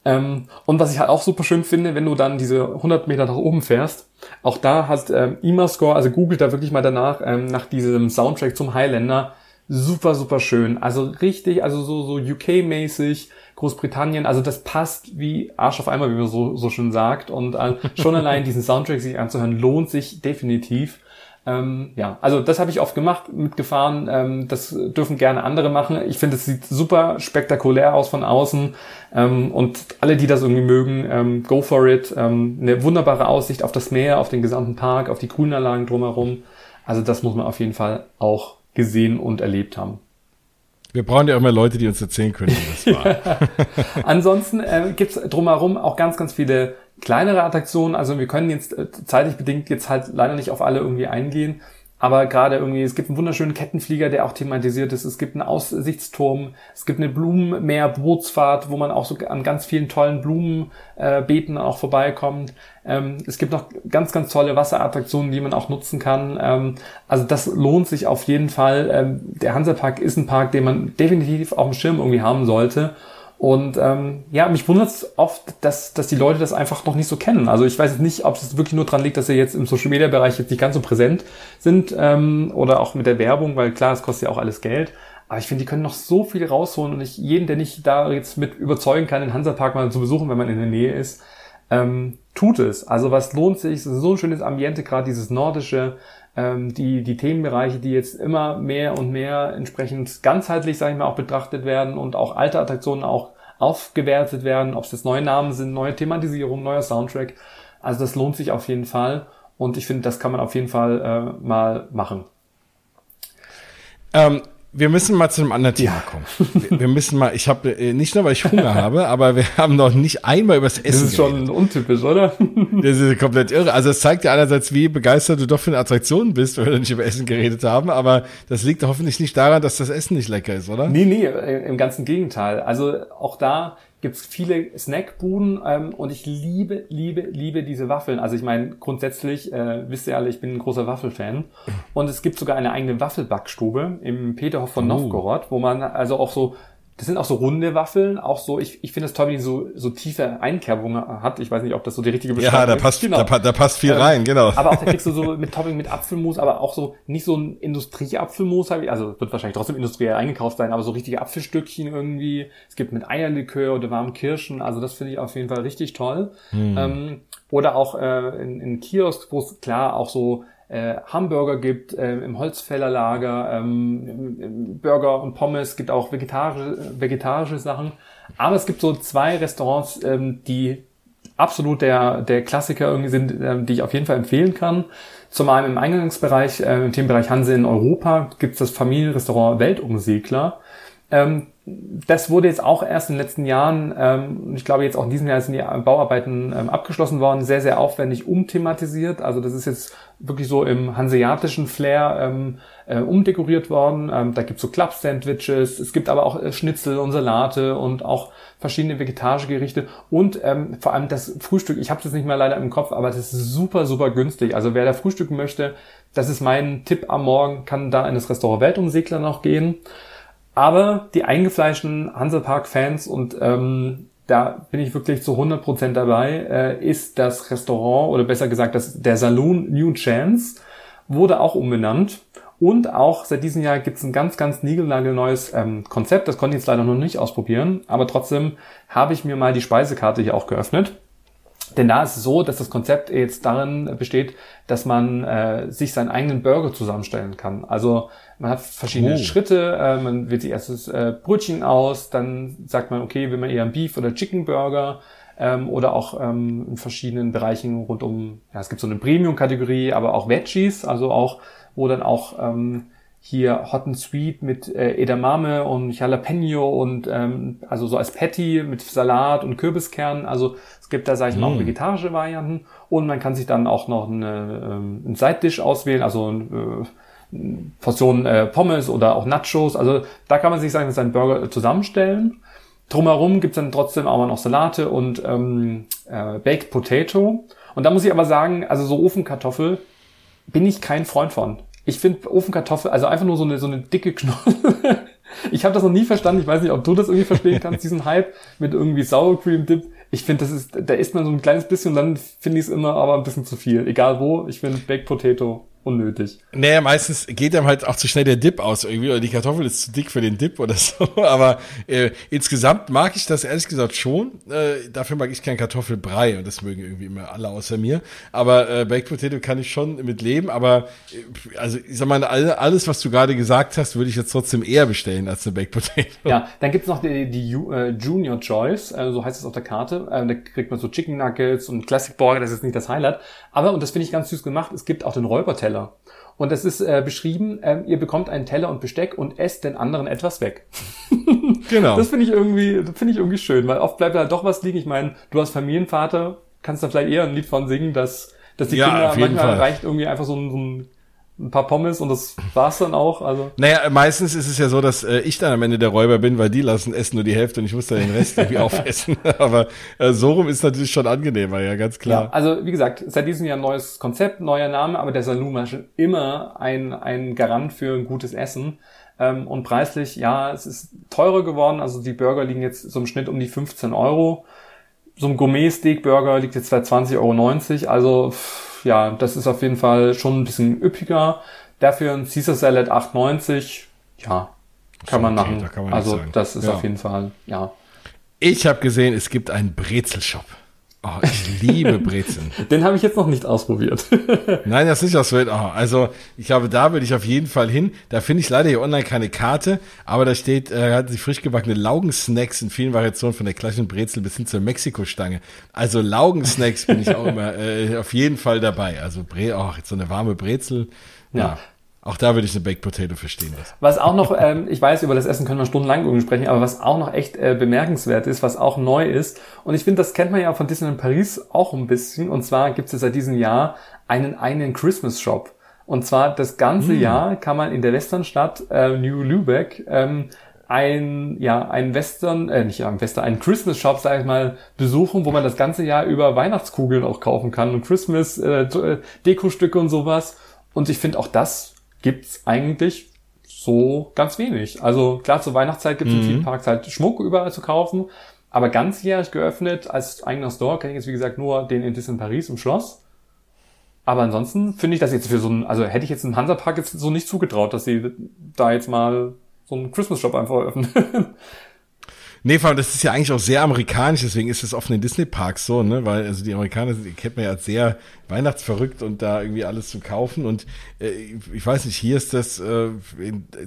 Ähm, und was ich halt auch super schön finde, wenn du dann diese 100 Meter nach oben fährst, auch da hast ähm, IMA-Score, also googelt da wirklich mal danach, ähm, nach diesem Soundtrack zum Highlander, super, super schön. Also richtig, also so, so UK-mäßig, Großbritannien, also das passt wie Arsch auf einmal, wie man so, so schön sagt. Und äh, schon allein diesen Soundtrack sich anzuhören, lohnt sich definitiv. Ähm, ja, also das habe ich oft gemacht, mitgefahren. Ähm, das dürfen gerne andere machen. Ich finde, es sieht super spektakulär aus von außen. Ähm, und alle, die das irgendwie mögen, ähm, go for it. Ähm, eine wunderbare Aussicht auf das Meer, auf den gesamten Park, auf die Grünanlagen drumherum. Also das muss man auf jeden Fall auch gesehen und erlebt haben. Wir brauchen ja auch mal Leute, die uns erzählen können, wie das war. [LAUGHS] Ansonsten äh, gibt es drumherum auch ganz, ganz viele kleinere Attraktionen. Also wir können jetzt äh, zeitlich bedingt jetzt halt leider nicht auf alle irgendwie eingehen. Aber gerade irgendwie, es gibt einen wunderschönen Kettenflieger, der auch thematisiert ist. Es gibt einen Aussichtsturm. Es gibt eine Blumenmeer-Bootsfahrt, wo man auch so an ganz vielen tollen Blumenbeeten äh, auch vorbeikommt. Ähm, es gibt noch ganz, ganz tolle Wasserattraktionen, die man auch nutzen kann. Ähm, also das lohnt sich auf jeden Fall. Ähm, der Hansapark ist ein Park, den man definitiv auf dem Schirm irgendwie haben sollte. Und ähm, ja, mich wundert es oft, dass, dass die Leute das einfach noch nicht so kennen. Also ich weiß jetzt nicht, ob es wirklich nur dran liegt, dass sie jetzt im Social Media Bereich jetzt nicht ganz so präsent sind ähm, oder auch mit der Werbung, weil klar, es kostet ja auch alles Geld. Aber ich finde, die können noch so viel rausholen und ich jeden, der nicht da jetzt mit überzeugen kann, den Hansapark mal zu besuchen, wenn man in der Nähe ist, ähm, tut es. Also was lohnt sich? Es ist so ein schönes Ambiente, gerade dieses nordische, ähm, die, die Themenbereiche, die jetzt immer mehr und mehr entsprechend ganzheitlich, sage ich mal, auch betrachtet werden und auch alte Attraktionen auch aufgewertet werden, ob es jetzt neue Namen sind, neue Thematisierung, neuer Soundtrack. Also das lohnt sich auf jeden Fall und ich finde, das kann man auf jeden Fall äh, mal machen. Ähm, wir müssen mal zu einem anderen Thema ja. kommen. Wir, müssen mal, ich habe äh, nicht nur, weil ich Hunger habe, [LAUGHS] aber wir haben noch nicht einmal über das Essen. Das ist schon geredet. untypisch, oder? [LAUGHS] Das ist komplett irre. Also es zeigt ja einerseits, wie begeistert du doch für eine Attraktion bist, weil wir nicht über Essen geredet haben, aber das liegt hoffentlich nicht daran, dass das Essen nicht lecker ist, oder? Nee, nee, im ganzen Gegenteil. Also auch da gibt es viele Snackbuden ähm, und ich liebe, liebe, liebe diese Waffeln. Also ich meine, grundsätzlich, äh, wisst ihr alle, ich bin ein großer Waffelfan. Und es gibt sogar eine eigene Waffelbackstube im Peterhof von oh. Novgorod, wo man also auch so das sind auch so runde Waffeln, auch so, ich, ich finde es toll, wie die so, so tiefe Einkerbungen hat. Ich weiß nicht, ob das so die richtige Beschreibung ist. Ja, da passt, genau. da, da, passt viel ähm, rein, genau. Aber auch da kriegst du so [LAUGHS] mit Topping mit Apfelmus, aber auch so nicht so ein Industrieapfelmus, also wird wahrscheinlich trotzdem industriell eingekauft sein, aber so richtige Apfelstückchen irgendwie. Es gibt mit Eierlikör oder warmen Kirschen, also das finde ich auf jeden Fall richtig toll. Hm. Ähm, oder auch äh, in, in Kiosk, wo es klar auch so äh, Hamburger gibt, äh, im Holzfällerlager, ähm, Burger und Pommes, gibt auch vegetarische, vegetarische Sachen. Aber es gibt so zwei Restaurants, ähm, die absolut der, der Klassiker irgendwie sind, ähm, die ich auf jeden Fall empfehlen kann. Zum einen im Eingangsbereich, äh, im Themenbereich Hanse in Europa, gibt es das Familienrestaurant Weltumsegler. Ähm, das wurde jetzt auch erst in den letzten Jahren, ähm, ich glaube jetzt auch in diesem Jahr sind die Bauarbeiten ähm, abgeschlossen worden, sehr, sehr aufwendig umthematisiert. Also das ist jetzt wirklich so im hanseatischen Flair ähm, äh, umdekoriert worden. Ähm, da gibt's so Club-Sandwiches, es gibt aber auch äh, Schnitzel und Salate und auch verschiedene vegetarische Gerichte und ähm, vor allem das Frühstück, ich habe es jetzt nicht mehr leider im Kopf, aber das ist super, super günstig. Also wer da frühstücken möchte, das ist mein Tipp am Morgen, kann da in das Restaurant Weltumsegler noch gehen. Aber die eingefleischten Hansapark-Fans und ähm, da bin ich wirklich zu 100% dabei, äh, ist das Restaurant oder besser gesagt das, der Saloon New Chance wurde auch umbenannt und auch seit diesem Jahr gibt es ein ganz, ganz niegelnagelneues ähm, Konzept. Das konnte ich jetzt leider noch nicht ausprobieren, aber trotzdem habe ich mir mal die Speisekarte hier auch geöffnet. Denn da ist es so, dass das Konzept jetzt darin besteht, dass man äh, sich seinen eigenen Burger zusammenstellen kann. Also man hat verschiedene oh. Schritte, äh, man wählt sich erst das äh, Brötchen aus, dann sagt man, okay, will man eher einen Beef- oder Chicken-Burger ähm, oder auch ähm, in verschiedenen Bereichen rund um, ja, es gibt so eine Premium-Kategorie, aber auch Veggies, also auch, wo dann auch ähm, hier Hot and Sweet mit äh, Edamame und Jalapeno und ähm, also so als Patty mit Salat und Kürbiskern. Also es gibt da, sage ich mal, auch mm. vegetarische Varianten und man kann sich dann auch noch eine, ähm, einen Side-Dish auswählen, also äh, Portion äh, Pommes oder auch Nachos. Also da kann man sich sagen, seinen Burger zusammenstellen. Drumherum gibt's dann trotzdem auch noch Salate und ähm, äh, Baked Potato. Und da muss ich aber sagen, also so Ofenkartoffel bin ich kein Freund von. Ich finde Ofenkartoffel, also einfach nur so eine, so eine dicke Knolle. [LAUGHS] ich habe das noch nie verstanden. Ich weiß nicht, ob du das irgendwie verstehen kannst, diesen Hype mit irgendwie Sour Cream Dip. Ich finde, das ist, da isst man so ein kleines bisschen und dann finde ich es immer aber ein bisschen zu viel. Egal wo, ich finde Baked Potato unnötig. Naja, meistens geht einem halt auch zu schnell der Dip aus irgendwie oder die Kartoffel ist zu dick für den Dip oder [LAUGHS] so. Aber äh, insgesamt mag ich das ehrlich gesagt schon. Äh, dafür mag ich keinen Kartoffelbrei und das mögen irgendwie immer alle außer mir. Aber äh, Baked Potato kann ich schon mit leben. Aber äh, also ich sag mal, alles, was du gerade gesagt hast, würde ich jetzt trotzdem eher bestellen als eine Baked Potato. Ja, dann gibt's noch die, die uh, Junior Choice, äh, so heißt es auf der Karte. Äh, da kriegt man so Chicken Nuggets und Classic Burger, das ist nicht das Highlight. Aber, und das finde ich ganz süß gemacht, es gibt auch den Räuberteller Teller. Und das ist äh, beschrieben, äh, ihr bekommt einen Teller und Besteck und esst den anderen etwas weg. [LAUGHS] genau. Das finde ich irgendwie, das finde ich irgendwie schön, weil oft bleibt da doch was liegen. Ich meine, du als Familienvater kannst da vielleicht eher ein Lied von singen, dass, dass die ja, Kinder manchmal Fall. reicht irgendwie einfach so ein, so ein ein paar Pommes und das war's dann auch. Also. Naja, meistens ist es ja so, dass äh, ich dann am Ende der Räuber bin, weil die lassen essen nur die Hälfte und ich muss dann den Rest irgendwie [LAUGHS] aufessen. [LAUGHS] Aber äh, so rum ist natürlich schon angenehmer, ja, ganz klar. Ja, also wie gesagt, seit diesem Jahr ein neues Konzept, neuer Name, aber der Saloon war schon immer ein, ein Garant für ein gutes Essen. Ähm, und preislich, ja, es ist teurer geworden. Also die Burger liegen jetzt so im Schnitt um die 15 Euro. So ein Gourmet-Steak-Burger liegt jetzt bei 20,90 Euro. Also pff, ja, das ist auf jeden Fall schon ein bisschen üppiger. Dafür ein Caesar Salad 8,90, ja, kann man okay, machen. Da kann man also das ist ja. auf jeden Fall, ja. Ich habe gesehen, es gibt einen Brezelshop. Oh, ich liebe Brezeln. [LAUGHS] Den habe ich jetzt noch nicht ausprobiert. [LAUGHS] Nein, das ist nicht ausprobiert. Oh, also ich glaube, da würde ich auf jeden Fall hin. Da finde ich leider hier online keine Karte, aber da steht, äh, hat sich frisch gebackene Laugensnacks in vielen Variationen von der klassischen Brezel bis hin zur Mexiko-Stange. Also Laugensnacks bin ich auch immer [LAUGHS] äh, auf jeden Fall dabei. Also Bre oh, jetzt so eine warme Brezel. Ja. ja. Auch da würde ich eine Baked Potato verstehen. Was, was auch noch, ähm, ich weiß, über das Essen können wir stundenlang sprechen, aber was auch noch echt äh, bemerkenswert ist, was auch neu ist, und ich finde, das kennt man ja von Disneyland Paris auch ein bisschen, und zwar gibt es seit diesem Jahr einen eigenen Christmas Shop. Und zwar das ganze mm. Jahr kann man in der Westernstadt äh, New Lübeck ähm, ein, ja, ein Western, äh, nicht ein Western, einen Christmas Shop, sag ich mal, besuchen, wo man das ganze Jahr über Weihnachtskugeln auch kaufen kann und Christmas äh Dekostücke und sowas. Und ich finde auch das gibt's eigentlich so ganz wenig. Also klar, zur Weihnachtszeit gibt's mhm. in vielen Parks halt Schmuck überall zu kaufen, aber ganzjährig geöffnet als eigener Store kenne ich jetzt wie gesagt nur den in Disney Paris im Schloss. Aber ansonsten finde ich das jetzt für so ein, also hätte ich jetzt im Hansa-Park jetzt so nicht zugetraut, dass sie da jetzt mal so einen Christmas-Shop einfach eröffnen. [LAUGHS] Nee, vor allem, das ist ja eigentlich auch sehr amerikanisch, deswegen ist es oft in den Disney-Parks so, ne? Weil, also die Amerikaner die kennt man ja als sehr weihnachtsverrückt und da irgendwie alles zu kaufen. Und äh, ich weiß nicht, hier ist das äh,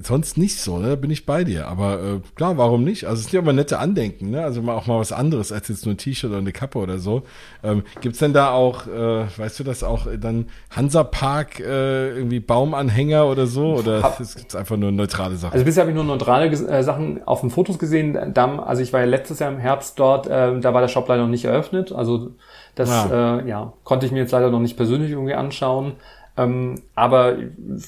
sonst nicht so, ne? Da bin ich bei dir. Aber äh, klar, warum nicht? Also es sind ja immer nette Andenken, ne? Also mal auch mal was anderes als jetzt nur ein T-Shirt oder eine Kappe oder so. Ähm, gibt's denn da auch, äh, weißt du das auch, dann Hansa-Park äh, irgendwie Baumanhänger oder so? Oder ist es einfach nur neutrale Sachen? Also bisher habe ich nur neutrale äh, Sachen auf den Fotos gesehen. Da also ich war ja letztes Jahr im Herbst dort, äh, da war der Shop leider noch nicht eröffnet. Also das ja. Äh, ja, konnte ich mir jetzt leider noch nicht persönlich irgendwie anschauen. Ähm, aber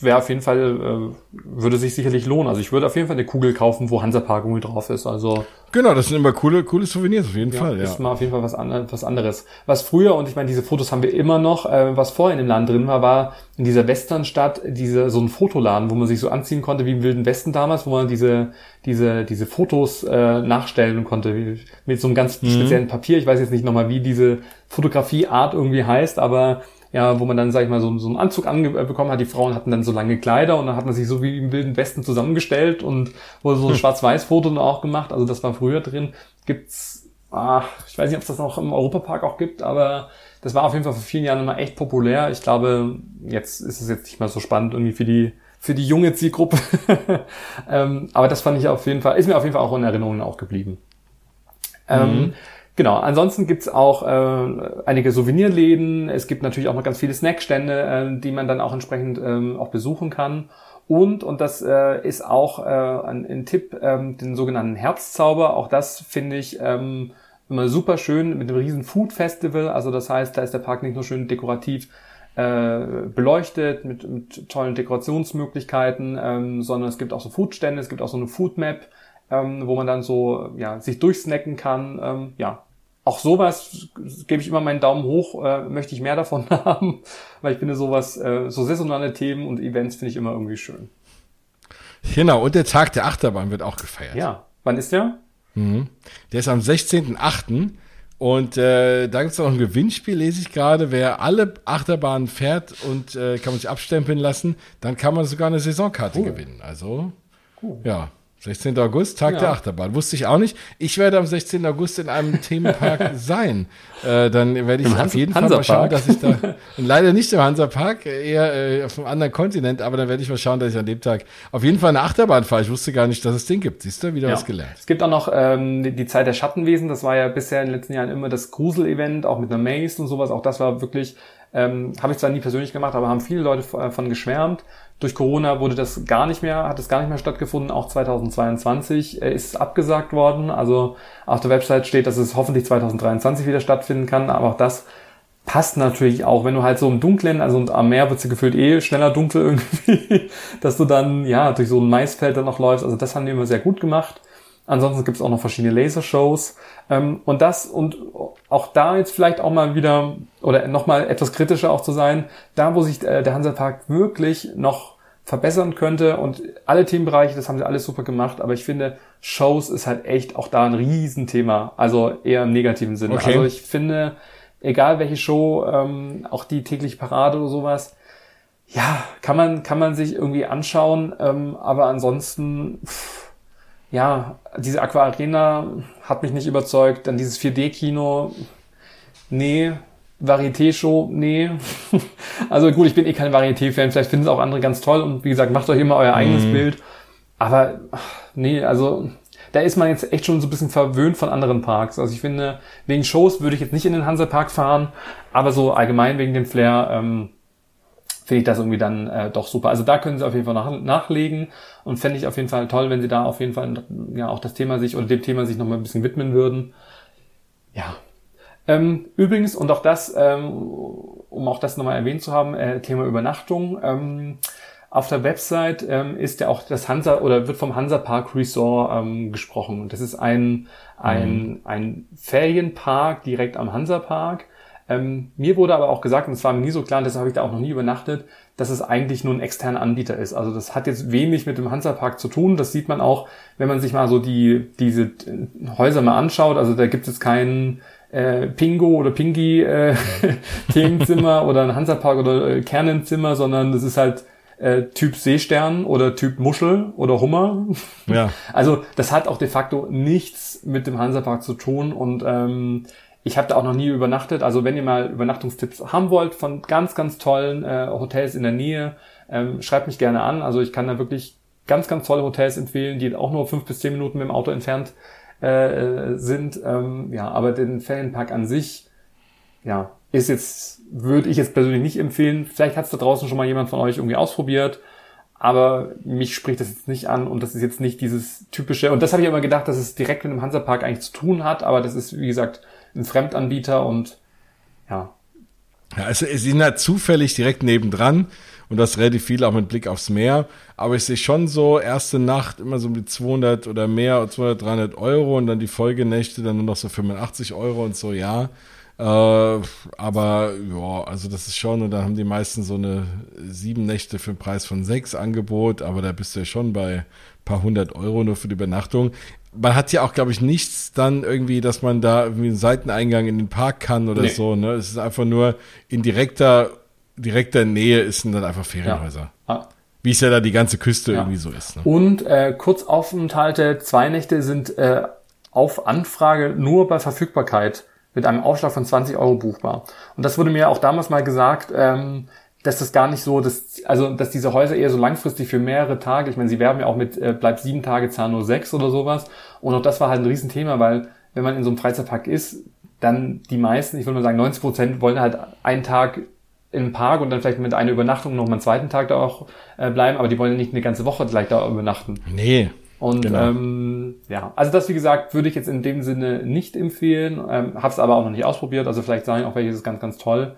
wäre auf jeden Fall, äh, würde sich sicherlich lohnen. Also ich würde auf jeden Fall eine Kugel kaufen, wo Hansa Park irgendwie drauf ist. Also Genau, das sind immer coole, coole Souvenirs auf jeden ja, Fall. Ja. Ist mal auf jeden Fall was, an, was anderes. Was früher, und ich meine, diese Fotos haben wir immer noch, äh, was vorher in dem Laden drin war, war in dieser Westernstadt diese, so ein Fotoladen, wo man sich so anziehen konnte wie im Wilden Westen damals, wo man diese, diese, diese Fotos äh, nachstellen konnte, wie, mit so einem ganz mhm. speziellen Papier. Ich weiß jetzt nicht nochmal, wie diese Fotografieart irgendwie heißt, aber ja, wo man dann, sag ich mal, so, so einen Anzug anbekommen hat. Die Frauen hatten dann so lange Kleider und dann hat man sich so wie im Wilden Westen zusammengestellt und wurde so [LAUGHS] ein. Schwarz-Weiß-Foto auch gemacht. Also das war früher drin. Gibt's ach, ich weiß nicht, ob es das noch im Europapark auch gibt, aber das war auf jeden Fall vor vielen Jahren immer echt populär. Ich glaube, jetzt ist es jetzt nicht mehr so spannend irgendwie für die für die junge Zielgruppe. [LAUGHS] ähm, aber das fand ich auf jeden Fall, ist mir auf jeden Fall auch in Erinnerungen auch geblieben. Ähm, mhm. Genau, ansonsten gibt's auch äh, einige Souvenirläden. Es gibt natürlich auch noch ganz viele Snackstände, äh, die man dann auch entsprechend äh, auch besuchen kann. Und, und das äh, ist auch äh, ein, ein Tipp, ähm, den sogenannten Herzzauber. Auch das finde ich ähm, immer super schön mit dem riesen Food Festival. Also das heißt, da ist der Park nicht nur schön dekorativ äh, beleuchtet mit, mit tollen Dekorationsmöglichkeiten, ähm, sondern es gibt auch so Foodstände, es gibt auch so eine Food Map, ähm, wo man dann so ja sich durchsnacken kann. Ähm, ja, auch sowas gebe ich immer meinen Daumen hoch, äh, möchte ich mehr davon [LAUGHS] haben, weil ich finde sowas, äh, so saisonale Themen und Events finde ich immer irgendwie schön. Genau, und der Tag der Achterbahn wird auch gefeiert. Ja, wann ist der? Mhm. Der ist am 16.8. Und äh, da gibt es noch ein Gewinnspiel, lese ich gerade. Wer alle Achterbahnen fährt und äh, kann man sich abstempeln lassen, dann kann man sogar eine Saisonkarte cool. gewinnen. Also, cool. ja. 16. August, Tag ja. der Achterbahn. Wusste ich auch nicht. Ich werde am 16. August in einem Themenpark [LAUGHS] sein. Äh, dann werde ich Im auf jeden Fall mal schauen, dass ich da, [LAUGHS] leider nicht im Hansapark, eher äh, auf einem anderen Kontinent, aber dann werde ich mal schauen, dass ich an dem Tag auf jeden Fall eine Achterbahn fahre. Ich wusste gar nicht, dass es den gibt. Siehst du, wieder ja. was gelernt. Es gibt auch noch ähm, die, die Zeit der Schattenwesen. Das war ja bisher in den letzten Jahren immer das Grusel-Event, auch mit einer Maze und sowas. Auch das war wirklich ähm, Habe ich zwar nie persönlich gemacht, aber haben viele Leute von geschwärmt. Durch Corona wurde das gar nicht mehr, hat es gar nicht mehr stattgefunden. Auch 2022 äh, ist abgesagt worden. Also auf der Website steht, dass es hoffentlich 2023 wieder stattfinden kann. Aber auch das passt natürlich auch, wenn du halt so im Dunklen, also am Meer wird es gefühlt eh schneller dunkel [LAUGHS] irgendwie, dass du dann ja durch so ein Maisfeld dann noch läufst. Also das haben die immer sehr gut gemacht. Ansonsten gibt es auch noch verschiedene Lasershows. Ähm, und das und auch da jetzt vielleicht auch mal wieder oder nochmal etwas kritischer auch zu sein, da wo sich äh, der Hansapark wirklich noch verbessern könnte und alle Themenbereiche, das haben sie alles super gemacht, aber ich finde, Shows ist halt echt auch da ein Riesenthema, also eher im negativen Sinne. Okay. Also ich finde, egal welche Show, ähm, auch die tägliche Parade oder sowas, ja, kann man, kann man sich irgendwie anschauen, ähm, aber ansonsten, pff, ja, diese Aqua Arena hat mich nicht überzeugt. Dann dieses 4D-Kino, nee. Varieté-Show, nee. [LAUGHS] also gut, ich bin eh kein Varieté-Fan. Vielleicht finden es auch andere ganz toll. Und wie gesagt, macht euch immer euer eigenes mm. Bild. Aber nee, also da ist man jetzt echt schon so ein bisschen verwöhnt von anderen Parks. Also ich finde, wegen Shows würde ich jetzt nicht in den Hansa-Park fahren, aber so allgemein wegen dem Flair ähm, finde ich das irgendwie dann äh, doch super. Also da können sie auf jeden Fall nach, nachlegen und fände ich auf jeden Fall toll, wenn sie da auf jeden Fall ja auch das Thema sich oder dem Thema sich nochmal ein bisschen widmen würden. Ja. Ähm, übrigens, und auch das, ähm, um auch das nochmal erwähnt zu haben, äh, Thema Übernachtung. Ähm, auf der Website ähm, ist ja auch das Hansa oder wird vom Hansa Park Resort ähm, gesprochen. Und das ist ein, ein, mhm. ein Ferienpark direkt am Hansa Park ähm, mir wurde aber auch gesagt, und es war mir nie so klar, deshalb habe ich da auch noch nie übernachtet, dass es eigentlich nur ein externer Anbieter ist. Also das hat jetzt wenig mit dem Hansapark zu tun. Das sieht man auch, wenn man sich mal so die diese Häuser mal anschaut. Also da gibt es keinen äh, Pingo oder Pingi äh, [LAUGHS] Themenzimmer [LAUGHS] oder ein Hansapark oder äh, Kernenzimmer, sondern das ist halt äh, Typ Seestern oder Typ Muschel oder Hummer. Ja. [LAUGHS] Also das hat auch de facto nichts mit dem Hansapark zu tun und ähm, ich habe da auch noch nie übernachtet. Also wenn ihr mal Übernachtungstipps haben wollt von ganz, ganz tollen äh, Hotels in der Nähe, ähm, schreibt mich gerne an. Also ich kann da wirklich ganz, ganz tolle Hotels empfehlen, die auch nur fünf bis zehn Minuten mit dem Auto entfernt äh, sind. Ähm, ja, aber den Ferienpark an sich, ja, ist jetzt, würde ich jetzt persönlich nicht empfehlen. Vielleicht hat es da draußen schon mal jemand von euch irgendwie ausprobiert. Aber mich spricht das jetzt nicht an und das ist jetzt nicht dieses typische. Und das habe ich immer gedacht, dass es direkt mit dem Hansapark eigentlich zu tun hat, aber das ist, wie gesagt, ein Fremdanbieter und ja. Ja, also sie sind halt zufällig direkt nebendran und das relativ viel auch mit Blick aufs Meer. Aber ich sehe schon so, erste Nacht immer so mit 200 oder mehr, 200, 300 Euro und dann die Folgenächte dann nur noch so 85 Euro und so, ja. Äh, aber ja, also das ist schon, und dann haben die meisten so eine sieben Nächte für den Preis von sechs Angebot, aber da bist du ja schon bei paar hundert Euro nur für die Übernachtung man hat ja auch, glaube ich, nichts dann irgendwie, dass man da irgendwie einen Seiteneingang in den Park kann oder nee. so. Ne? Es ist einfach nur in direkter, direkter Nähe ist dann einfach Ferienhäuser. Ja. Ah. Wie es ja da die ganze Küste ja. irgendwie so ist. Ne? Und äh, Kurzaufenthalte, zwei Nächte sind äh, auf Anfrage nur bei Verfügbarkeit mit einem Aufschlag von 20 Euro buchbar. Und das wurde mir auch damals mal gesagt, ähm, dass das gar nicht so, dass, also dass diese Häuser eher so langfristig für mehrere Tage, ich meine, sie werben ja auch mit äh, bleibt sieben Tage, zahl nur sechs oder sowas. Und auch das war halt ein Riesenthema, weil wenn man in so einem Freizeitpark ist, dann die meisten, ich würde mal sagen 90 Prozent, wollen halt einen Tag im Park und dann vielleicht mit einer Übernachtung noch mal einen zweiten Tag da auch äh, bleiben, aber die wollen ja nicht eine ganze Woche gleich da übernachten. Nee. Und genau. ähm, ja, also das wie gesagt würde ich jetzt in dem Sinne nicht empfehlen, ähm, habe es aber auch noch nicht ausprobiert, also vielleicht sagen auch welche ist ganz ganz toll,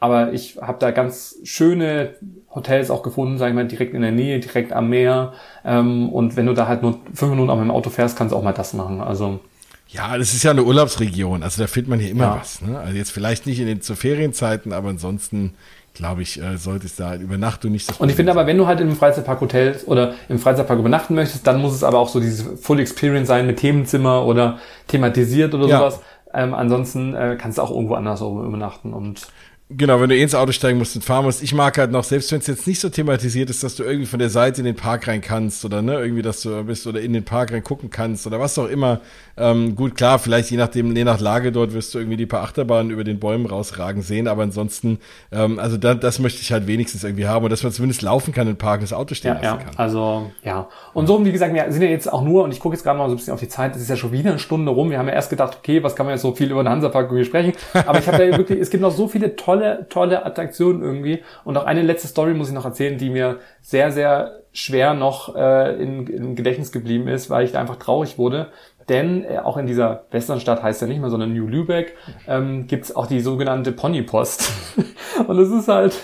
aber ich habe da ganz schöne Hotels auch gefunden, sage ich mal, direkt in der Nähe, direkt am Meer ähm, und wenn du da halt nur fünf Minuten auf dem Auto fährst, kannst du auch mal das machen. Also ja, das ist ja eine Urlaubsregion, also da findet man hier immer ja. was. Ne? Also jetzt vielleicht nicht in den zu Ferienzeiten, aber ansonsten glaube ich, äh, sollte es da halt Übernachtung nicht das Und ich finde aber, wenn du halt im Freizeitpark Hotels oder im Freizeitpark übernachten möchtest, dann muss es aber auch so diese Full Experience sein mit Themenzimmer oder thematisiert oder ja. sowas. Ähm, ansonsten äh, kannst du auch irgendwo anders übernachten und Genau, wenn du eh ins Auto steigen musst und fahren musst. Ich mag halt noch, selbst wenn es jetzt nicht so thematisiert ist, dass du irgendwie von der Seite in den Park rein kannst oder ne, irgendwie, dass du bist oder in den Park rein gucken kannst oder was auch immer. Ähm, gut, klar, vielleicht je nachdem, je nach Lage dort wirst du irgendwie die paar Achterbahnen über den Bäumen rausragen sehen, aber ansonsten, ähm, also da, das möchte ich halt wenigstens irgendwie haben und dass man zumindest laufen kann im Park und das Auto stehen ja, lassen ja. kann. Also, ja. Und so, wie gesagt, wir sind ja jetzt auch nur, und ich gucke jetzt gerade mal so ein bisschen auf die Zeit, es ist ja schon wieder eine Stunde rum. Wir haben ja erst gedacht, okay, was kann man jetzt so viel über den Hansapark sprechen? Aber ich habe ja wirklich, es gibt noch so viele tolle, tolle Attraktion irgendwie. Und auch eine letzte Story muss ich noch erzählen, die mir sehr, sehr schwer noch äh, in, im Gedächtnis geblieben ist, weil ich da einfach traurig wurde. Denn äh, auch in dieser Westernstadt heißt ja nicht mehr, sondern New Lübeck, ähm, gibt auch die sogenannte Ponypost. [LAUGHS] und das ist halt,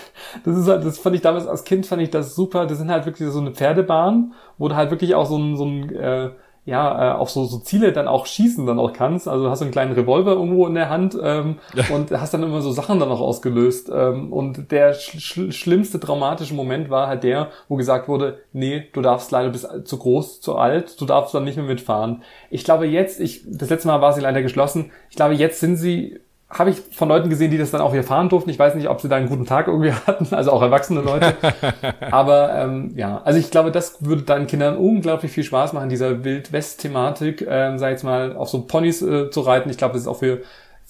das ist halt, das fand ich damals als Kind, fand ich das super. Das sind halt wirklich so eine Pferdebahn, wo du halt wirklich auch so ein, so ein äh, ja, äh, auf so, so Ziele dann auch schießen dann auch kannst. Also hast du einen kleinen Revolver irgendwo in der Hand ähm, und hast dann immer so Sachen dann auch ausgelöst. Ähm, und der sch schlimmste traumatische Moment war halt der, wo gesagt wurde, nee, du darfst leider bis zu groß, zu alt, du darfst dann nicht mehr mitfahren. Ich glaube jetzt, ich, das letzte Mal war sie leider geschlossen, ich glaube jetzt sind sie habe ich von Leuten gesehen, die das dann auch hier fahren durften. Ich weiß nicht, ob sie da einen guten Tag irgendwie [LAUGHS] hatten, also auch erwachsene Leute. [LAUGHS] Aber ähm, ja, also ich glaube, das würde deinen Kindern unglaublich viel Spaß machen, dieser Wild-West-Thematik, ähm, sag ich jetzt mal, auf so Ponys äh, zu reiten. Ich glaube, das ist auch für,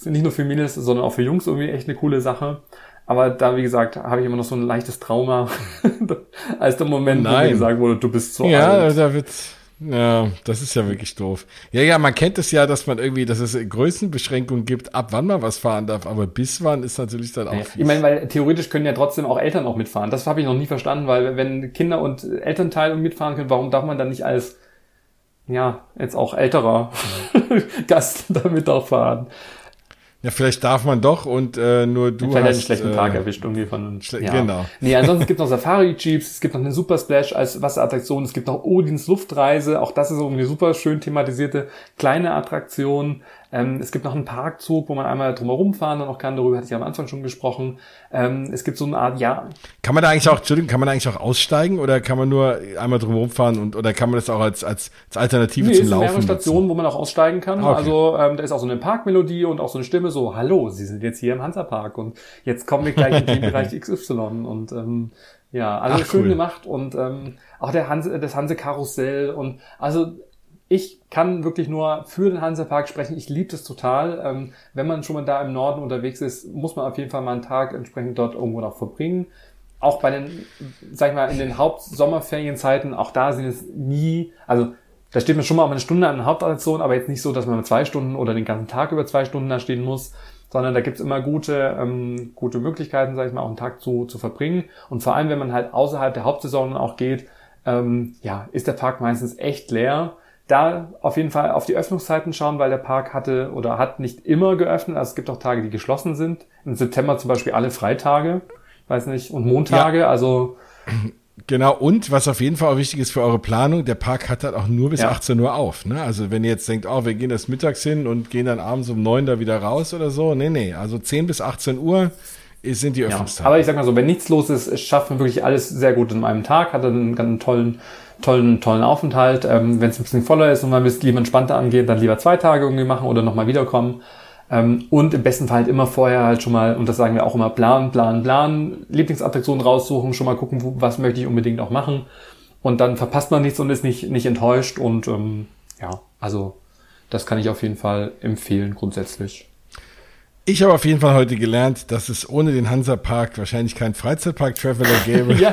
nicht nur für Mädels, sondern auch für Jungs irgendwie echt eine coole Sache. Aber da, wie gesagt, habe ich immer noch so ein leichtes Trauma, [LAUGHS] als der Moment, Nein. wo mir gesagt wurde, du bist so ja, alt. Ja, da wird's ja, das ist ja wirklich doof. Ja, ja, man kennt es ja, dass man irgendwie, dass es Größenbeschränkungen gibt, ab wann man was fahren darf, aber bis wann ist natürlich dann auch. Ja, ich meine, weil theoretisch können ja trotzdem auch Eltern auch mitfahren. Das habe ich noch nie verstanden, weil wenn Kinder und Elternteile mitfahren können, warum darf man dann nicht als ja, jetzt auch älterer [LAUGHS] Gast damit auch fahren? Ja, vielleicht darf man doch und äh, nur du vielleicht hast... einen schlechten äh, Tag erwischt irgendwie von... Ja. Genau. Nee, ansonsten gibt es noch Safari-Jeeps, es gibt noch eine Super Splash als Wasserattraktion, es gibt noch Odins Luftreise, auch das ist so eine super schön thematisierte kleine Attraktion. Ähm, es gibt noch einen Parkzug, wo man einmal drumherum fahren dann auch kann. Darüber hatte ich am Anfang schon gesprochen. Ähm, es gibt so eine Art, ja. Kann man da eigentlich auch, Entschuldigung, kann man da eigentlich auch aussteigen oder kann man nur einmal drumherum fahren und, oder kann man das auch als, als, als Alternative nee, zum Laufen? Es mehrere Stationen, wo man auch aussteigen kann. Ah, okay. Also, ähm, da ist auch so eine Parkmelodie und auch so eine Stimme so, hallo, Sie sind jetzt hier im Hansapark und jetzt kommen wir gleich in den Bereich [LAUGHS] XY und, ähm, ja, also Ach, schön cool. gemacht und ähm, auch der Hanse, das Hanse Karussell und also ich kann wirklich nur für den Hansapark sprechen. Ich liebe das total. Ähm, wenn man schon mal da im Norden unterwegs ist, muss man auf jeden Fall mal einen Tag entsprechend dort irgendwo noch verbringen. Auch bei den, sag ich mal, in den Hauptsommerferienzeiten, auch da sind es nie, also da steht man schon mal auf eine Stunde an der Hauptattraktion, aber jetzt nicht so, dass man zwei Stunden oder den ganzen Tag über zwei Stunden da stehen muss, sondern da gibt's immer gute, ähm, gute Möglichkeiten, sag ich mal, auch einen Tag zu, zu verbringen. Und vor allem, wenn man halt außerhalb der Hauptsaison auch geht, ähm, ja, ist der Park meistens echt leer da auf jeden Fall auf die Öffnungszeiten schauen, weil der Park hatte oder hat nicht immer geöffnet. Also es gibt auch Tage, die geschlossen sind. Im September zum Beispiel alle Freitage, weiß nicht, und Montage. Ja. Also [CLEARS THROAT] Genau, und was auf jeden Fall auch wichtig ist für eure Planung, der Park hat halt auch nur bis ja. 18 Uhr auf. Ne? Also wenn ihr jetzt denkt, oh, wir gehen das mittags hin und gehen dann abends um neun da wieder raus oder so, nee, nee, also 10 bis 18 Uhr sind die Öffnungszeiten. Ja, aber ich sag mal so, wenn nichts los ist, schafft man wirklich alles sehr gut in einem Tag, hat einen ganz tollen tollen, tollen Aufenthalt. Ähm, Wenn es ein bisschen voller ist und man es lieber entspannter angeht, dann lieber zwei Tage irgendwie machen oder nochmal wiederkommen. Ähm, und im besten Fall halt immer vorher halt schon mal, und das sagen wir auch immer, planen, planen, planen, Lieblingsattraktionen raussuchen, schon mal gucken, wo, was möchte ich unbedingt auch machen. Und dann verpasst man nichts und ist nicht, nicht enttäuscht. Und ähm, ja, also das kann ich auf jeden Fall empfehlen grundsätzlich. Ich habe auf jeden Fall heute gelernt, dass es ohne den Hansa-Park wahrscheinlich keinen Freizeitpark-Traveler gäbe. [LAUGHS] ja,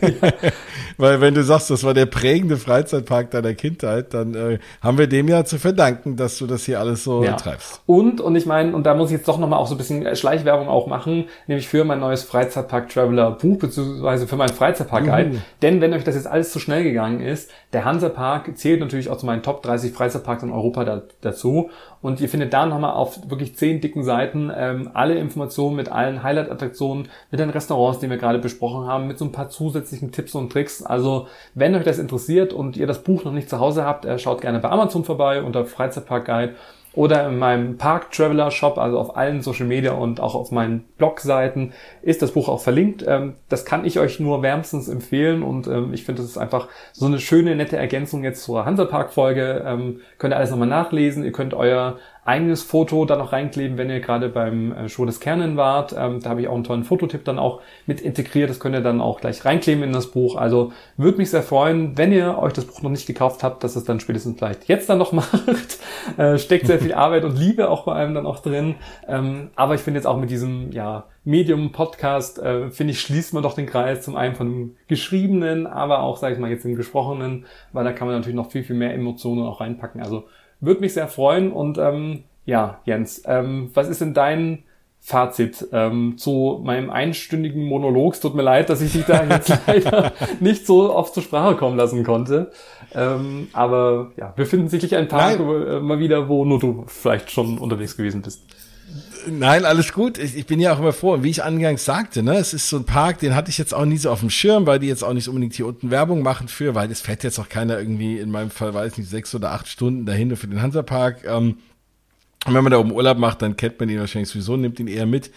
ja. [LAUGHS] Weil wenn du sagst, das war der prägende Freizeitpark deiner Kindheit, dann äh, haben wir dem ja zu verdanken, dass du das hier alles so ja. treibst. Und, und ich meine, und da muss ich jetzt doch nochmal auch so ein bisschen Schleichwerbung auch machen, nämlich für mein neues Freizeitpark-Traveler-Buch, beziehungsweise für meinen Freizeitpark-Guide. Mhm. Denn wenn euch das jetzt alles zu schnell gegangen ist, der Hansa-Park zählt natürlich auch zu meinen Top 30 Freizeitparks in Europa da, dazu. Und ihr findet da nochmal auf wirklich zehn dicken Seiten ähm, alle Informationen mit allen Highlight-Attraktionen, mit den Restaurants, die wir gerade besprochen haben, mit so ein paar zusätzlichen Tipps und Tricks. Also wenn euch das interessiert und ihr das Buch noch nicht zu Hause habt, äh, schaut gerne bei Amazon vorbei unter Freizeitpark Guide oder in meinem Park Traveler Shop, also auf allen Social Media und auch auf meinen Blogseiten ist das Buch auch verlinkt. Ähm, das kann ich euch nur wärmstens empfehlen und ähm, ich finde, das ist einfach so eine schöne, nette Ergänzung jetzt zur Hansapark-Folge. Ähm, könnt ihr alles nochmal nachlesen. Ihr könnt euer eigenes Foto dann noch reinkleben, wenn ihr gerade beim äh, Show des Kernen wart. Ähm, da habe ich auch einen tollen Fototipp dann auch mit integriert. Das könnt ihr dann auch gleich reinkleben in das Buch. Also würde mich sehr freuen, wenn ihr euch das Buch noch nicht gekauft habt, dass es dann spätestens vielleicht jetzt dann noch [LAUGHS] macht. äh, steckt sehr viel [LAUGHS] Arbeit und Liebe auch bei einem dann auch drin. Ähm, aber ich finde jetzt auch mit diesem ja, Medium-Podcast, äh, finde ich, schließt man doch den Kreis zum einen von dem Geschriebenen, aber auch, sage ich mal, jetzt im Gesprochenen, weil da kann man natürlich noch viel, viel mehr Emotionen auch reinpacken. Also würde mich sehr freuen. Und ähm, ja, Jens, ähm, was ist denn dein Fazit ähm, zu meinem einstündigen Monolog? Es tut mir leid, dass ich dich da [LAUGHS] jetzt leider nicht so oft zur Sprache kommen lassen konnte. Ähm, aber ja, wir finden sicherlich ein paar äh, mal wieder, wo nur du vielleicht schon unterwegs gewesen bist. Nein, alles gut. Ich, ich, bin ja auch immer froh. Und wie ich angangs sagte, ne, es ist so ein Park, den hatte ich jetzt auch nie so auf dem Schirm, weil die jetzt auch nicht unbedingt hier unten Werbung machen für, weil es fährt jetzt auch keiner irgendwie, in meinem Fall, weiß nicht, sechs oder acht Stunden dahin für den Hansapark. Ähm, und wenn man da oben Urlaub macht, dann kennt man ihn wahrscheinlich sowieso, nimmt ihn eher mit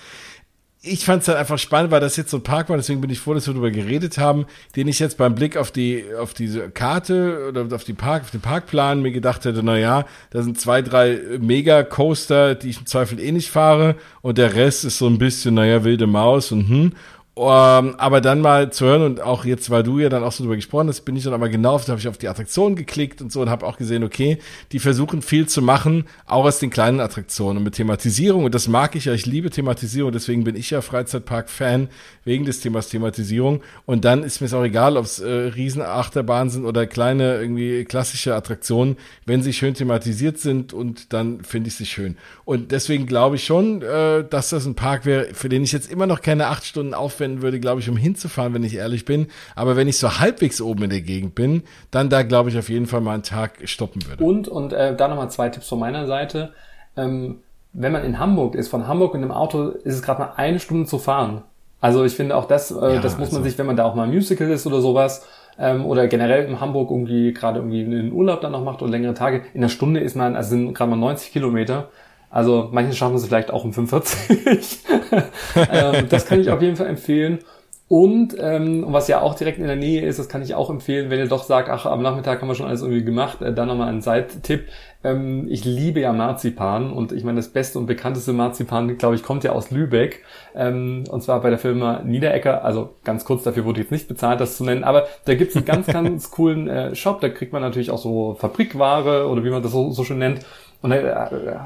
ich fand es halt einfach spannend, weil das jetzt so ein Park war, deswegen bin ich froh, dass wir darüber geredet haben, den ich jetzt beim Blick auf die, auf diese Karte oder auf die Park, auf den Parkplan mir gedacht hätte, na ja, da sind zwei, drei Mega-Coaster, die ich im Zweifel eh nicht fahre und der Rest ist so ein bisschen, naja, wilde Maus und hm. Um, ähm, aber dann mal zu hören und auch jetzt, weil du ja dann auch so drüber gesprochen hast, bin ich dann aber genau, da habe ich auf die Attraktion geklickt und so und habe auch gesehen, okay, die versuchen viel zu machen, auch aus den kleinen Attraktionen und mit Thematisierung. Und das mag ich ja, ich liebe Thematisierung, deswegen bin ich ja Freizeitpark-Fan wegen des Themas Thematisierung. Und dann ist mir es auch egal, ob es äh, Riesenachterbahnen sind oder kleine irgendwie klassische Attraktionen, wenn sie schön thematisiert sind und dann finde ich sie schön. Und deswegen glaube ich schon, äh, dass das ein Park wäre, für den ich jetzt immer noch keine acht Stunden auf aufwenden würde, glaube ich, um hinzufahren, wenn ich ehrlich bin. Aber wenn ich so halbwegs oben in der Gegend bin, dann da, glaube ich, auf jeden Fall mal einen Tag stoppen würde. Und, und äh, da nochmal zwei Tipps von meiner Seite. Ähm, wenn man in Hamburg ist, von Hamburg in einem Auto ist es gerade mal eine Stunde zu fahren. Also ich finde auch das, äh, ja, das muss also. man sich, wenn man da auch mal Musical ist oder sowas, ähm, oder generell in Hamburg irgendwie gerade irgendwie einen Urlaub dann noch macht oder längere Tage, in einer Stunde ist man, also sind gerade mal 90 Kilometer. Also manche schaffen es vielleicht auch um 45. [LAUGHS] ähm, das kann ich auf jeden Fall empfehlen. Und ähm, was ja auch direkt in der Nähe ist, das kann ich auch empfehlen, wenn ihr doch sagt, ach, am Nachmittag haben wir schon alles irgendwie gemacht, äh, dann nochmal ein Seittipp. Ähm, ich liebe ja Marzipan und ich meine, das beste und bekannteste Marzipan, glaube ich, kommt ja aus Lübeck. Ähm, und zwar bei der Firma Niederecker. Also ganz kurz, dafür wurde jetzt nicht bezahlt, das zu nennen. Aber da gibt's einen ganz, [LAUGHS] ganz coolen äh, Shop. Da kriegt man natürlich auch so Fabrikware oder wie man das so, so schön nennt. Und äh,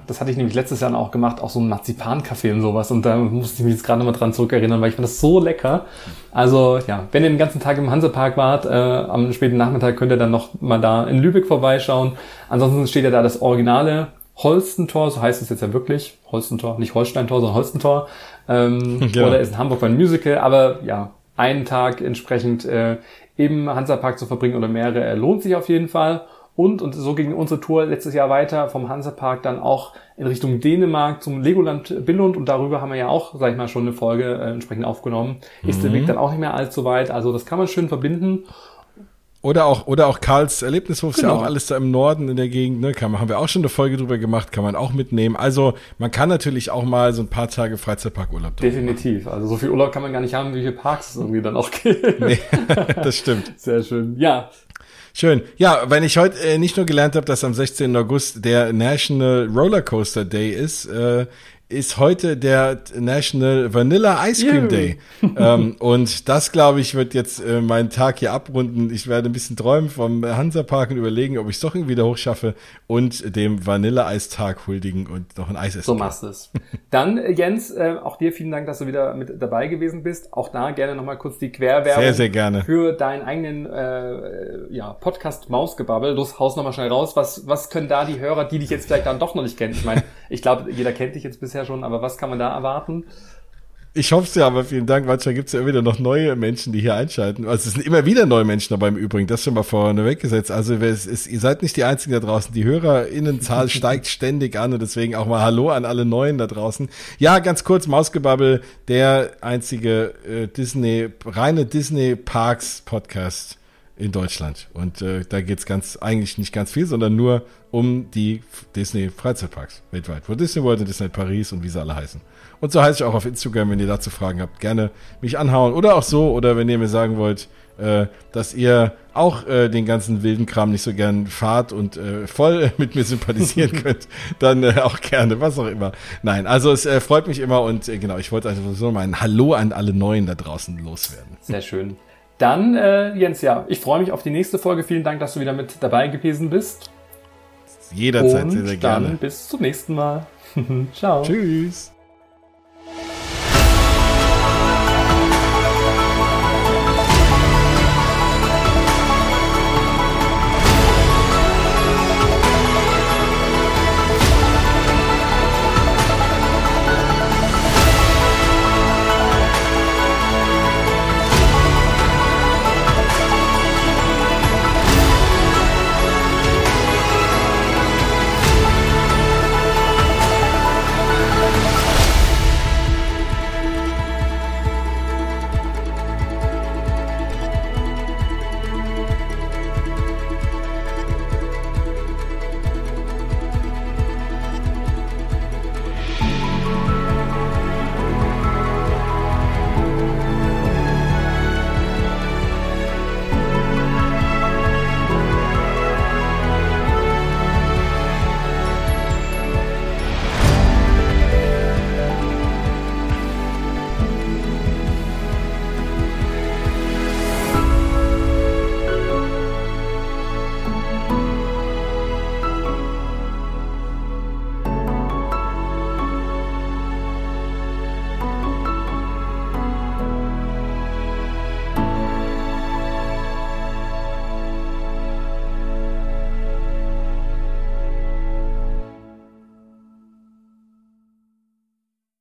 das hatte ich nämlich letztes Jahr auch gemacht, auch so ein Marzipankaffee und sowas. Und da musste ich mich jetzt gerade nochmal dran zurückerinnern, weil ich fand das so lecker. Also ja, wenn ihr den ganzen Tag im Hansepark wart, äh, am späten Nachmittag könnt ihr dann noch mal da in Lübeck vorbeischauen. Ansonsten steht ja da das originale Holstentor, so heißt es jetzt ja wirklich. Holstentor, nicht Holsteintor, sondern Holstentor. Ähm, ja. [LAUGHS] Oder ist in Hamburg ein Musical. Aber ja, einen Tag entsprechend äh, im Hansapark zu verbringen oder mehrere äh, lohnt sich auf jeden Fall. Und, und so ging unsere Tour letztes Jahr weiter vom Hansapark dann auch in Richtung Dänemark zum Legoland Billund und darüber haben wir ja auch, sag ich mal, schon eine Folge äh, entsprechend aufgenommen. Ist der mhm. Weg dann auch nicht mehr allzu weit, also das kann man schön verbinden. Oder auch, oder auch Karls Erlebnishof genau. ist ja genau. auch alles da im Norden in der Gegend, ne? Kann man, haben wir auch schon eine Folge drüber gemacht, kann man auch mitnehmen. Also man kann natürlich auch mal so ein paar Tage Freizeitparkurlaub Definitiv. Also so viel Urlaub kann man gar nicht haben, wie viele Parks es irgendwie dann auch [LAUGHS] gibt. Nee, [LAUGHS] das stimmt. Sehr schön. Ja, Schön. Ja, wenn ich heute äh, nicht nur gelernt habe, dass am 16. August der National Rollercoaster Day ist, äh, ist heute der National Vanilla Ice Cream Day. ähm, und das, glaube ich, wird jetzt äh, meinen Tag hier abrunden. Ich werde ein bisschen träumen vom Hansapark und überlegen, ob ich es doch irgendwie wieder hochschaffe und dem Vanille-Eistag huldigen und noch ein Eis essen. So machst du es. Dann, äh, Jens, äh, auch dir vielen Dank, dass du wieder mit dabei gewesen bist. Auch da gerne nochmal kurz die Querwerbung. Sehr, sehr gerne. Für deinen eigenen äh, ja, Podcast Mausgebabbel. Los, haus nochmal schnell raus. Was, was können da die Hörer, die dich jetzt vielleicht dann doch noch nicht kennen? Ich meine, ich glaube, jeder kennt dich jetzt bisher schon, aber was kann man da erwarten? Ich hoffe es ja, aber vielen Dank. Manchmal gibt es ja immer wieder noch neue Menschen, die hier einschalten. Also es sind immer wieder neue Menschen dabei im Übrigen, das schon mal vorne weggesetzt. Also es ist, ihr seid nicht die Einzigen da draußen. Die HörerInnenzahl [LAUGHS] steigt ständig an und deswegen auch mal Hallo an alle Neuen da draußen. Ja, ganz kurz, Mausgebabbel, der einzige äh, Disney, reine Disney Parks Podcast in Deutschland. Und äh, da geht's ganz, eigentlich nicht ganz viel, sondern nur um die Disney Freizeitparks weltweit. Wo Disney World und Disney Paris und wie sie alle heißen. Und so heiße ich auch auf Instagram, wenn ihr dazu Fragen habt, gerne mich anhauen oder auch so, oder wenn ihr mir sagen wollt, äh, dass ihr auch äh, den ganzen wilden Kram nicht so gern fahrt und äh, voll [LAUGHS] mit mir sympathisieren [LAUGHS] könnt, dann äh, auch gerne, was auch immer. Nein, also es äh, freut mich immer und äh, genau, ich wollte also so mal ein Hallo an alle Neuen da draußen loswerden. Sehr schön. Dann, äh, Jens, ja, ich freue mich auf die nächste Folge. Vielen Dank, dass du wieder mit dabei gewesen bist. Jederzeit Und sehr, sehr gerne. Dann bis zum nächsten Mal. [LAUGHS] Ciao. Tschüss.